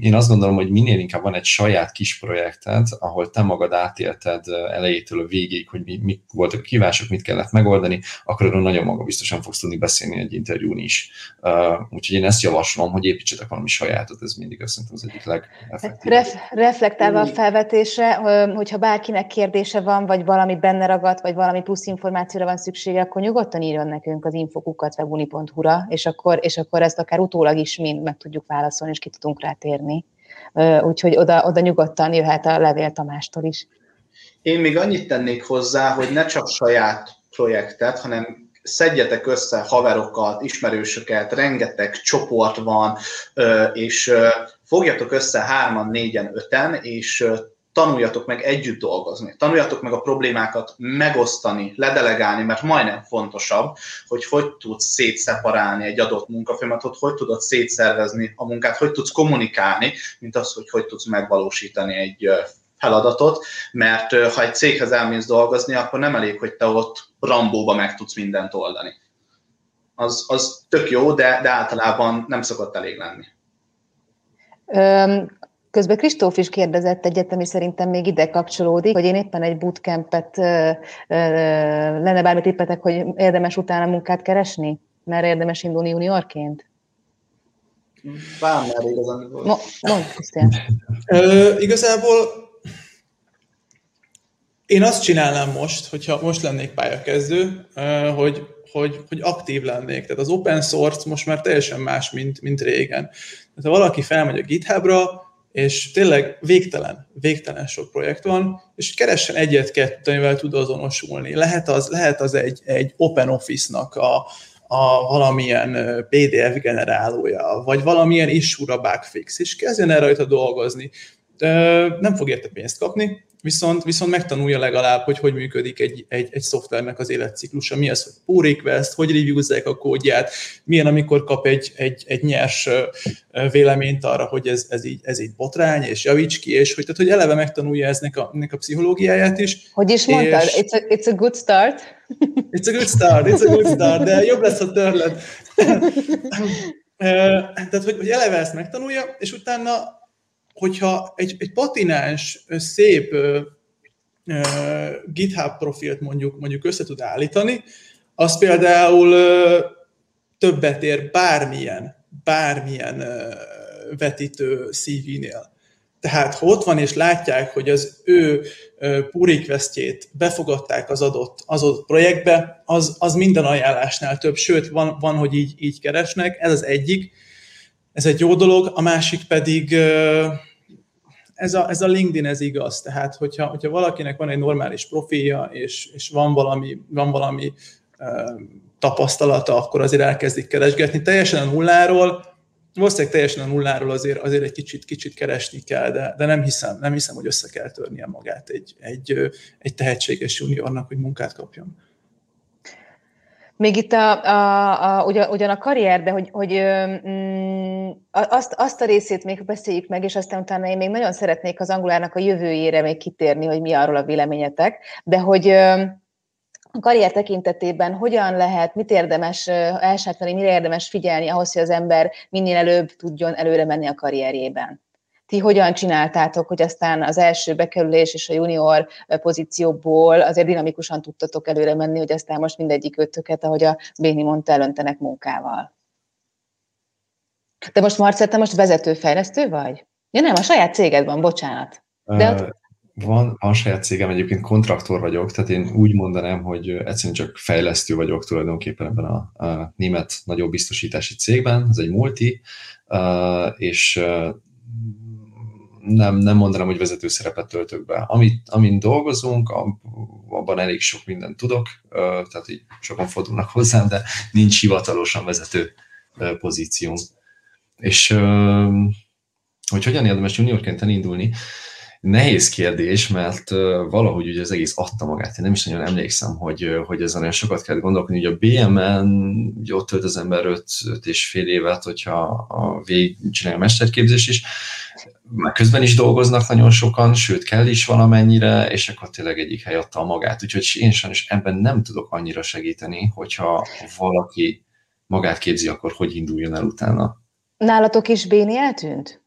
S3: én azt gondolom, hogy minél inkább van egy saját kis projekted, ahol te magad átélted elejétől a végig, hogy mi, mik voltak a kívások, mit kellett megoldani, akkor arról nagyon maga biztosan fogsz tudni beszélni egy interjún is. Uh, úgyhogy én ezt javaslom, hogy építsetek valami sajátot, ez mindig azt szerintem az egyik legeffektívebb.
S2: Ref, reflektálva a felvetésre, hogyha bárkinek kérdése van, vagy valami benne ragadt, vagy valami plusz információra van szüksége, akkor nyugodtan írjon nekünk az infokukat webuni.hu-ra, és akkor, és akkor ezt akár utólag is mind meg tudjuk válaszolni, és ki tudunk rá térni. Úgyhogy oda, oda nyugodtan jöhet a levél Tamástól is.
S4: Én még annyit tennék hozzá, hogy ne csak saját projektet, hanem szedjetek össze haverokat, ismerősöket, rengeteg csoport van, és fogjatok össze hárman, négyen, öten, és tanuljatok meg együtt dolgozni, tanuljatok meg a problémákat megosztani, ledelegálni, mert majdnem fontosabb, hogy hogy tudsz szétszeparálni egy adott munkafolyamatot, hogy tudod szétszervezni a munkát, hogy tudsz kommunikálni, mint az, hogy hogy tudsz megvalósítani egy feladatot, mert ha egy céghez elmész dolgozni, akkor nem elég, hogy te ott Rambóba meg tudsz mindent oldani. Az, az tök jó, de, de általában nem szokott elég lenni.
S2: Közben Kristóf is kérdezett egyetemi, szerintem még ide kapcsolódik, hogy én éppen egy bootcampet lenne bármi tippetek, hogy érdemes utána munkát keresni? Mert érdemes indulni juniorként?
S4: Vám már igazán.
S2: Mond, Krisztián.
S5: Igazából én azt csinálnám most, hogyha most lennék pályakezdő, hogy, hogy, hogy aktív lennék. Tehát az open source most már teljesen más, mint, mint régen. Tehát ha valaki felmegy a GitHubra, és tényleg végtelen, végtelen sok projekt van, és keressen egyet-kettőt, amivel tud azonosulni. Lehet az, lehet az egy, egy Open Office-nak a, a valamilyen PDF generálója, vagy valamilyen issue bugfix, és kezdjen el rajta dolgozni. Nem fog érte pénzt kapni, viszont, viszont megtanulja legalább, hogy hogy működik egy, egy, egy szoftvernek az életciklusa, mi az, hogy pull request, hogy reviewzzák a kódját, milyen, amikor kap egy, egy, egy nyers véleményt arra, hogy ez, ez, így, ez így botrány, és javíts ki, és hogy, tehát, hogy eleve megtanulja eznek a, ennek a pszichológiáját is.
S2: Hogy is mondtad? És... It's, a, it's a good start?
S5: It's a good start, it's a good start, de jobb lesz a törled. Tehát, hogy, hogy eleve ezt megtanulja, és utána hogyha egy, egy patináns, szép uh, GitHub profilt mondjuk, mondjuk össze tud állítani, az például uh, többet ér bármilyen, bármilyen uh, vetítő CV-nél. Tehát ha ott van és látják, hogy az ő pull requestjét befogadták az adott, az adott projektbe, az, az minden ajánlásnál több, sőt, van, van hogy így, így keresnek, ez az egyik. Ez egy jó dolog, a másik pedig ez a, ez a LinkedIn ez igaz, tehát hogyha, hogyha valakinek van egy normális profilja, és, és van valami, van valami uh, tapasztalata, akkor azért elkezdik keresgetni. Teljesen a nulláról, valószínűleg teljesen a nulláról azért, azért egy kicsit, kicsit keresni kell, de, de nem, hiszem, nem hiszem, hogy össze kell törnie magát egy, egy, egy tehetséges juniornak, hogy munkát kapjon.
S2: Még itt a, a, a, ugyan, ugyan a karrier, de hogy, hogy mm, azt, azt a részét még beszéljük meg, és aztán utána én még nagyon szeretnék az angolárnak a jövőjére még kitérni, hogy mi arról a véleményetek, de hogy a karrier tekintetében hogyan lehet, mit érdemes elsátani, mire érdemes figyelni ahhoz, hogy az ember minél előbb tudjon előre menni a karrierjében? Ti hogyan csináltátok, hogy aztán az első bekerülés és a junior pozícióból azért dinamikusan tudtatok előre menni, hogy aztán most mindegyik ötöket, ahogy a Béni mondta, elöntenek munkával. De most Marcel, te most vezetőfejlesztő vagy? Ja nem, a saját céged van, bocsánat. De ott...
S3: Van, van saját cégem, egyébként kontraktor vagyok, tehát én úgy mondanám, hogy egyszerűen csak fejlesztő vagyok tulajdonképpen ebben a, a német nagyobb biztosítási cégben, ez egy multi, és nem, nem mondanám, hogy vezető szerepet töltök be. Amit, amin dolgozunk, abban elég sok mindent tudok, tehát így sokan fordulnak hozzám, de nincs hivatalosan vezető pozícióm. És hogy hogyan érdemes juniorként elindulni, nehéz kérdés, mert valahogy ugye az egész adta magát. Én nem is nagyon emlékszem, hogy, hogy ezen olyan sokat kell gondolkodni. Ugye a BMN, ugye ott tölt az ember 5, és fél évet, hogyha a végig csinálja a mesterképzés is, már közben is dolgoznak nagyon sokan, sőt kell is valamennyire, és akkor tényleg egyik hely adta magát. Úgyhogy én sajnos ebben nem tudok annyira segíteni, hogyha valaki magát képzi, akkor hogy induljon el utána.
S2: Nálatok is Béni eltűnt?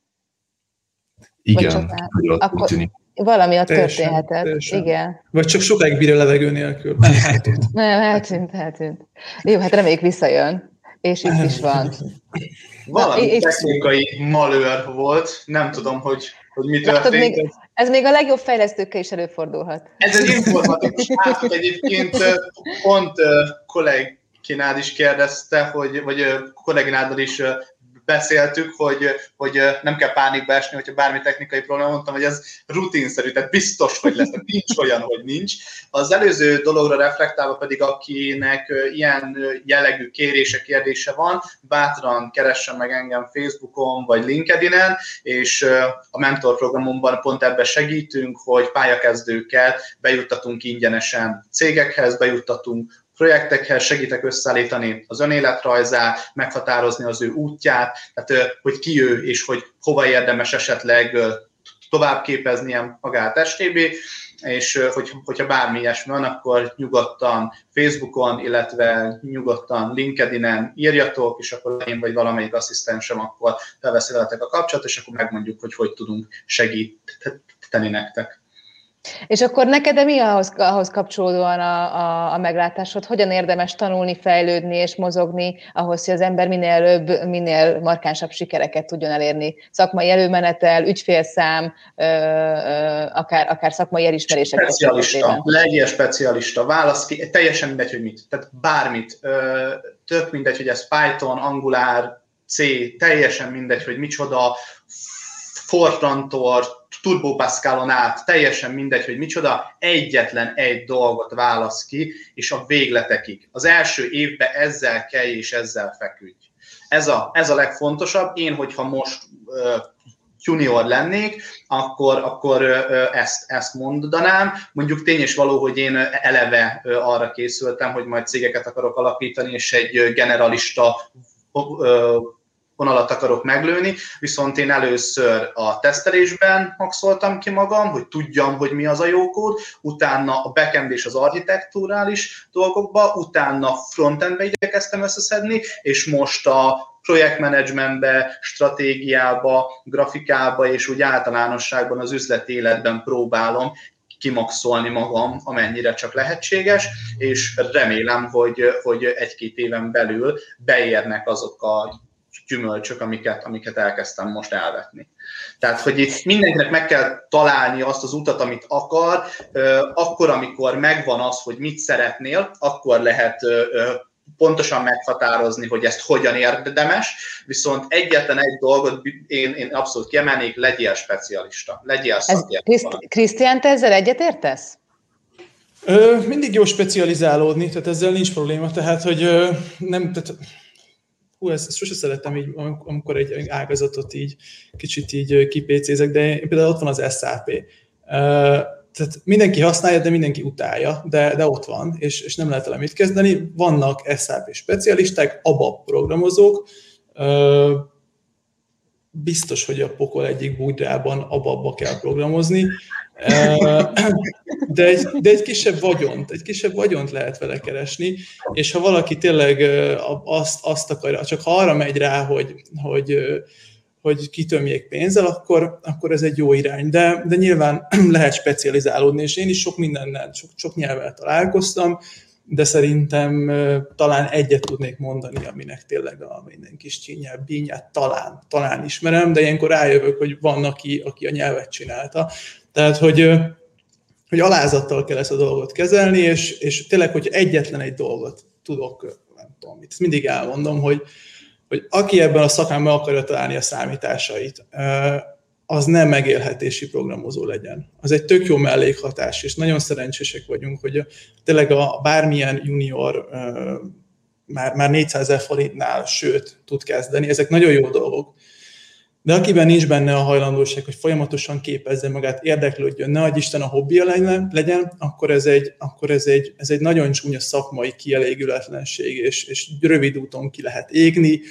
S3: Igen, ott akkor tűnik.
S2: Valami ott teljesen, történhetett, teljesen. igen.
S5: Vagy csak sokáig bír a levegő nélkül.
S2: Nem, eltűnt, eltűnt. Jó, hát reméljük visszajön, és itt is van.
S4: Valami Na, technikai malőr volt, nem tudom, hogy, hogy mi történt.
S2: még, ez még a legjobb fejlesztőkkel is előfordulhat.
S4: Ez egy informatikus átok egyébként pont kolléginád is kérdezte, hogy, vagy kolléginádal is beszéltük, hogy, hogy nem kell pánikba esni, hogyha bármi technikai probléma, mondtam, hogy ez rutinszerű, tehát biztos, hogy lesz, tehát nincs olyan, hogy nincs. Az előző dologra reflektálva pedig, akinek ilyen jellegű kérése, kérdése van, bátran keressen meg engem Facebookon vagy LinkedIn-en, és a mentor programunkban pont ebben segítünk, hogy pályakezdőkkel bejuttatunk ingyenesen cégekhez, bejuttatunk projektekhez segítek összeállítani az önéletrajzát, meghatározni az ő útját, tehát hogy ki ő, és hogy hova érdemes esetleg tovább képeznie magát STB, és hogy, hogyha bármi ilyesmi van, akkor nyugodtan Facebookon, illetve nyugodtan LinkedIn-en írjatok, és akkor én vagy valamelyik asszisztensem akkor felveszi a kapcsolatot, és akkor megmondjuk, hogy hogy tudunk segíteni nektek.
S2: És akkor neked de mi ahhoz, ahhoz kapcsolódóan a, a, a meglátásod? Hogyan érdemes tanulni, fejlődni és mozogni ahhoz, hogy az ember minél előbb, minél markánsabb sikereket tudjon elérni? Szakmai előmenetel, ügyfélszám, ö, ö, akár, akár szakmai elismerések.
S4: Specialista, legyél specialista, válasz ki, teljesen mindegy, hogy mit. Tehát bármit. Ö, tök mindegy, hogy ez Python, Angular, C, teljesen mindegy, hogy micsoda, Fortrantor, Turbo Pascalon át, teljesen mindegy, hogy micsoda, egyetlen egy dolgot válasz ki, és a végletekig. Az első évben ezzel kelj és ezzel feküdj. Ez a, ez a legfontosabb. Én, hogyha most ö, junior lennék, akkor, akkor ezt, ezt mondanám. Mondjuk tény és való, hogy én eleve arra készültem, hogy majd cégeket akarok alapítani, és egy generalista vonalat akarok meglőni, viszont én először a tesztelésben maxoltam ki magam, hogy tudjam, hogy mi az a jó kód, utána a backend és az architektúrális dolgokba, utána frontendbe igyekeztem összeszedni, és most a projektmenedzsmentbe, stratégiába, grafikába és úgy általánosságban az üzleti életben próbálom kimaxolni magam, amennyire csak lehetséges, és remélem, hogy, hogy egy-két éven belül beérnek azok a gyümölcsök, amiket, amiket elkezdtem most elvetni. Tehát, hogy itt mindenkinek meg kell találni azt az utat, amit akar, akkor, amikor megvan az, hogy mit szeretnél, akkor lehet pontosan meghatározni, hogy ezt hogyan érdemes, viszont egyetlen egy dolgot én, én abszolút kiemelnék, legyél specialista, legyél szakértő.
S2: Krisztián, te ezzel egyetértesz?
S5: Ö, mindig jó specializálódni, tehát ezzel nincs probléma, tehát hogy ö, nem, tehát hú, ezt, ezt sose szeretem így, amikor egy ágazatot így kicsit így kipécézek, de például ott van az SAP. Tehát mindenki használja, de mindenki utálja, de, de ott van, és, és nem lehet vele kezdeni. Vannak SAP specialisták, ABAP programozók, biztos, hogy a pokol egyik bújdrában abba kell programozni, de egy, de egy kisebb vagyont, egy kisebb vagyont lehet vele keresni, és ha valaki tényleg azt, azt akarja, csak ha arra megy rá, hogy, hogy, hogy kitömjék pénzzel, akkor, akkor ez egy jó irány. De, de nyilván lehet specializálódni, és én is sok mindennel, sok, sok nyelvvel találkoztam, de szerintem talán egyet tudnék mondani, aminek tényleg a minden kis csínyel, bínyát talán, talán ismerem, de ilyenkor rájövök, hogy van, aki, aki a nyelvet csinálta. Tehát, hogy, hogy alázattal kell ezt a dolgot kezelni, és, és tényleg, hogy egyetlen egy dolgot tudok, nem tudom mit, mindig elmondom, hogy, hogy aki ebben a szakmában akarja találni a számításait, az nem megélhetési programozó legyen. Az egy tök jó mellékhatás, és nagyon szerencsések vagyunk, hogy tényleg a bármilyen junior már, már 400 ezer forintnál, sőt, tud kezdeni. Ezek nagyon jó dolgok. De akiben nincs benne a hajlandóság, hogy folyamatosan képezze magát, érdeklődjön, ne adj Isten a hobbija legyen, akkor ez egy, akkor ez egy, ez egy nagyon csúnya szakmai kielégületlenség, és, és rövid úton ki lehet égni.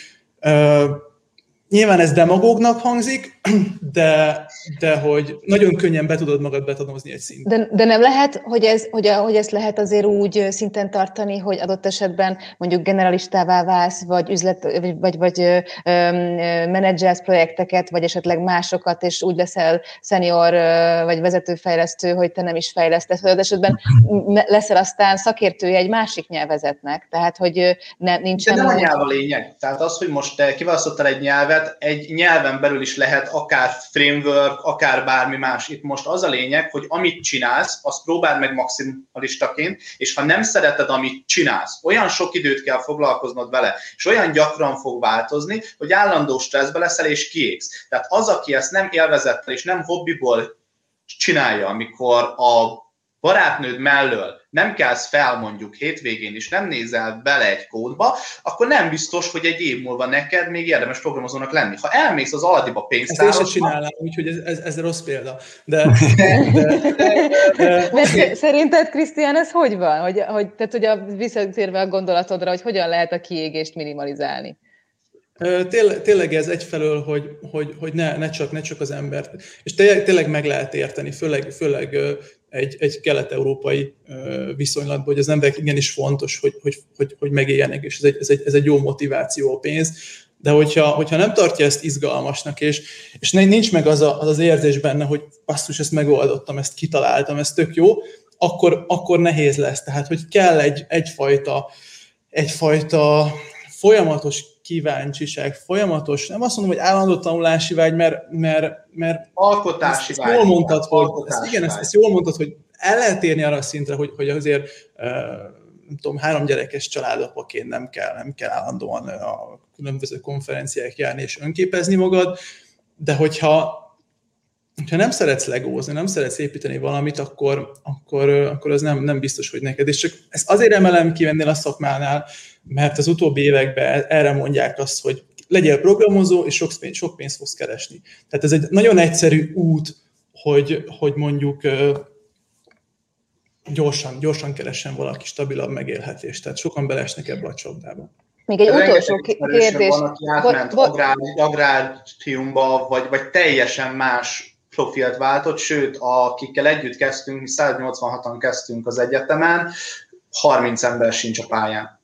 S5: Nyilván ez demagógnak hangzik, de, de hogy nagyon könnyen be tudod magad betanozni egy szinten.
S2: De, de nem lehet, hogy, ez, hogy, a, hogy ezt lehet azért úgy szinten tartani, hogy adott esetben mondjuk generalistává válsz, vagy üzlet, vagy, vagy, vagy ö, menedzselsz projekteket, vagy esetleg másokat, és úgy leszel szenior vagy vezetőfejlesztő, hogy te nem is fejlesztesz, vagy esetben leszel aztán szakértője egy másik nyelvezetnek. Tehát, hogy ne, nincs.
S4: De nem a nyelv a lényeg. Tehát az, hogy most te kiválasztottál egy nyelvet, egy nyelven belül is lehet akár framework, akár bármi más. Itt most az a lényeg, hogy amit csinálsz, azt próbáld meg maximalistaként, és ha nem szereted, amit csinálsz, olyan sok időt kell foglalkoznod vele, és olyan gyakran fog változni, hogy állandó stresszbe leszel és kiégsz. Tehát az, aki ezt nem élvezettel és nem hobbiból csinálja, amikor a barátnőd mellől nem kelsz fel mondjuk hétvégén, és nem nézel bele egy kódba, akkor nem biztos, hogy egy év múlva neked még érdemes programozónak lenni. Ha elmész az Aldiba pénztárosba...
S5: Ezt én csinálnám, úgyhogy ez, ez, ez rossz példa. De, de,
S2: de, de, Szerinted, Krisztián, ez hogy van? Hogy, hogy, tehát, hogy a, visszatérve a gondolatodra, hogy hogyan lehet a kiégést minimalizálni?
S5: Tényleg, tényleg ez egyfelől, hogy, hogy, hogy ne, ne, csak, ne csak az embert, és tényleg, tényleg meg lehet érteni, főleg, főleg egy, egy kelet-európai viszonylatban, hogy az emberek igenis fontos, hogy, hogy, hogy, hogy megéljenek, és ez egy, ez, egy, ez egy jó motiváció a pénz, de hogyha, hogyha nem tartja ezt izgalmasnak, és, és nincs meg az, a, az az érzés benne, hogy basszus, ezt megoldottam, ezt kitaláltam, ez tök jó, akkor, akkor nehéz lesz. Tehát, hogy kell egy, egyfajta, egyfajta folyamatos kíváncsiság, folyamatos, nem azt mondom, hogy állandó tanulási vágy, mert, mert, mert
S4: alkotási
S5: vágy. Jól mondtad, hogy, ezt, igen, ezt, ezt, jól mondtad, hogy el lehet érni arra a szintre, hogy, hogy azért nem tudom, három gyerekes családapaként nem kell, nem kell állandóan a különböző konferenciák járni és önképezni magad, de hogyha, hogyha nem szeretsz legózni, nem szeretsz építeni valamit, akkor, akkor, akkor az nem, nem biztos, hogy neked. És csak ezt azért emelem ki ennél a szakmánál, mert az utóbbi években erre mondják azt, hogy legyél programozó, és sok, pénzt, sok pénzt fogsz keresni. Tehát ez egy nagyon egyszerű út, hogy, hogy mondjuk gyorsan, gyorsan keressen valaki stabilabb megélhetést. Tehát sokan belesnek ebbe a csapdába.
S2: Még egy utolsó kérdés. Van,
S4: aki átment agrár, agráriumba, vagy, vagy teljesen más profilt váltott, sőt, akikkel együtt kezdtünk, mi 186-an kezdtünk az egyetemen, 30 ember sincs a pályán.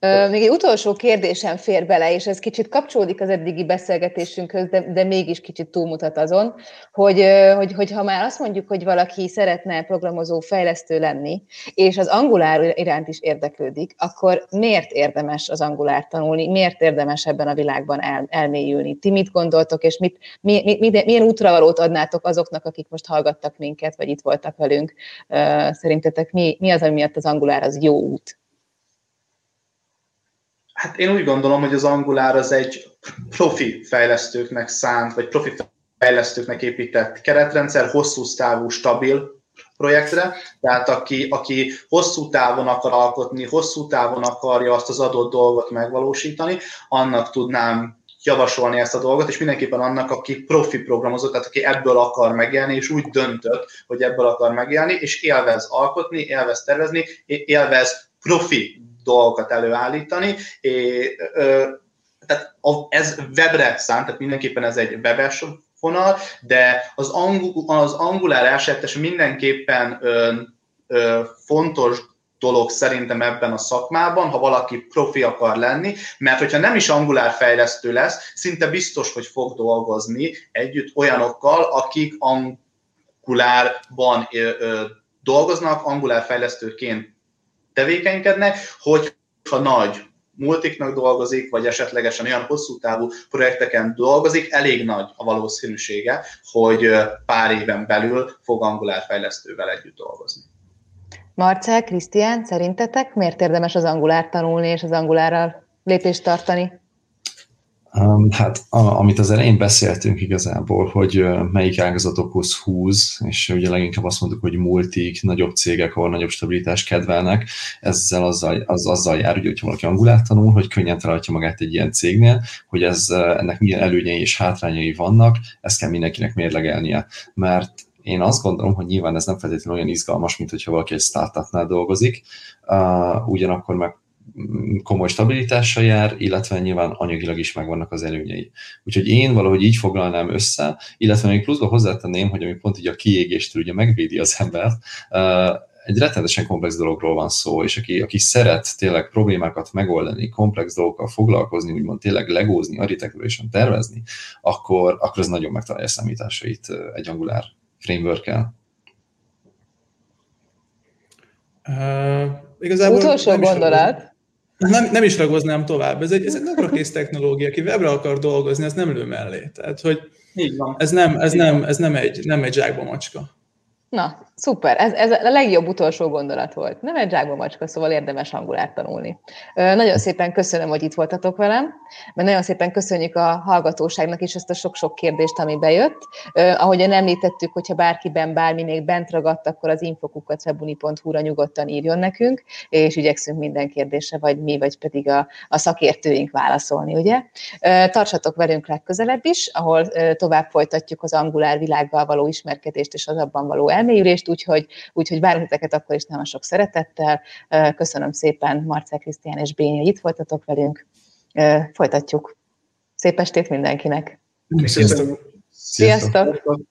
S2: Még egy utolsó kérdésem fér bele, és ez kicsit kapcsolódik az eddigi beszélgetésünkhöz, de, de mégis kicsit túlmutat azon, hogy, hogy, hogy ha már azt mondjuk, hogy valaki szeretne programozó fejlesztő lenni, és az angulár iránt is érdeklődik, akkor miért érdemes az angulár tanulni, miért érdemes ebben a világban el, elmélyülni? Ti mit gondoltok, és mit, mi, mi, mi, milyen útravalót adnátok azoknak, akik most hallgattak minket, vagy itt voltak velünk? Szerintetek mi, mi az, ami miatt az angulár az jó út?
S4: Hát én úgy gondolom, hogy az Angular az egy profi fejlesztőknek szánt, vagy profi fejlesztőknek épített keretrendszer, hosszú távú, stabil projektre, tehát aki, aki hosszú távon akar alkotni, hosszú távon akarja azt az adott dolgot megvalósítani, annak tudnám javasolni ezt a dolgot, és mindenképpen annak, aki profi programozó, tehát aki ebből akar megélni, és úgy döntött, hogy ebből akar megélni, és élvez alkotni, élvez tervezni, élvez profi dolgokat előállítani. É, ö, tehát ez webre szánt, tehát mindenképpen ez egy webes vonal, de az, angul, az angulár esetes mindenképpen ö, ö, fontos dolog szerintem ebben a szakmában, ha valaki profi akar lenni, mert hogyha nem is angulár fejlesztő lesz, szinte biztos, hogy fog dolgozni együtt olyanokkal, akik angulárban ö, ö, dolgoznak, angulár fejlesztőként tevékenykednek, hogyha nagy multiknak dolgozik, vagy esetlegesen olyan hosszú távú projekteken dolgozik, elég nagy a valószínűsége, hogy pár éven belül fog angolár fejlesztővel együtt dolgozni.
S2: Marcel, Krisztián, szerintetek miért érdemes az angolár tanulni és az angolárral lépést tartani?
S3: Um, hát a, amit az elején beszéltünk igazából, hogy melyik ágazatokhoz húz, és ugye leginkább azt mondtuk, hogy multik, nagyobb cégek, ahol nagyobb stabilitást kedvelnek, ezzel azzal, az, azzal jár, hogy, hogyha valaki angolát tanul, hogy könnyen találja magát egy ilyen cégnél, hogy ez, ennek milyen előnyei és hátrányai vannak, ezt kell mindenkinek mérlegelnie, mert én azt gondolom, hogy nyilván ez nem feltétlenül olyan izgalmas, mint hogyha valaki egy startupnál dolgozik, uh, ugyanakkor meg komoly stabilitással jár, illetve nyilván anyagilag is megvannak az előnyei. Úgyhogy én valahogy így foglalnám össze, illetve még pluszba hozzátenném, hogy ami pont így a kiégéstől ugye megvédi az embert, egy rettenetesen komplex dologról van szó, és aki, aki szeret tényleg problémákat megoldani, komplex dolgokkal foglalkozni, úgymond tényleg legózni, architekturálisan tervezni, akkor, akkor ez nagyon megtalálja a számításait egy Angular framework-el.
S2: Uh, igazából Utolsó gondolat.
S5: Nem, nem is ragoznám tovább. Ez egy, ez egy naprakész technológia. Aki webre akar dolgozni, az nem lő mellé. Tehát, hogy ez nem, ez nem, ez nem egy, nem egy zsákba macska.
S2: Na, szuper. Ez, ez a legjobb utolsó gondolat volt. Nem egy zsákba macska, szóval érdemes hangulát tanulni. Nagyon szépen köszönöm, hogy itt voltatok velem, mert nagyon szépen köszönjük a hallgatóságnak is ezt a sok-sok kérdést, ami bejött. Ahogyan említettük, hogyha bárkiben bármi még bent ragadt, akkor az infokukat webuni.hu-ra nyugodtan írjon nekünk, és igyekszünk minden kérdésre, vagy mi, vagy pedig a, a szakértőink válaszolni, ugye? Tartsatok velünk legközelebb is, ahol tovább folytatjuk az angulár világgal való ismerkedést és az abban való elmélyülést, úgyhogy, úgyhogy várunk titeket akkor is nagyon sok szeretettel. Köszönöm szépen Marcel Krisztián és hogy itt voltatok velünk. Folytatjuk. Szép estét mindenkinek!
S5: Sziasztok!
S2: Sziasztok! Sziasztok.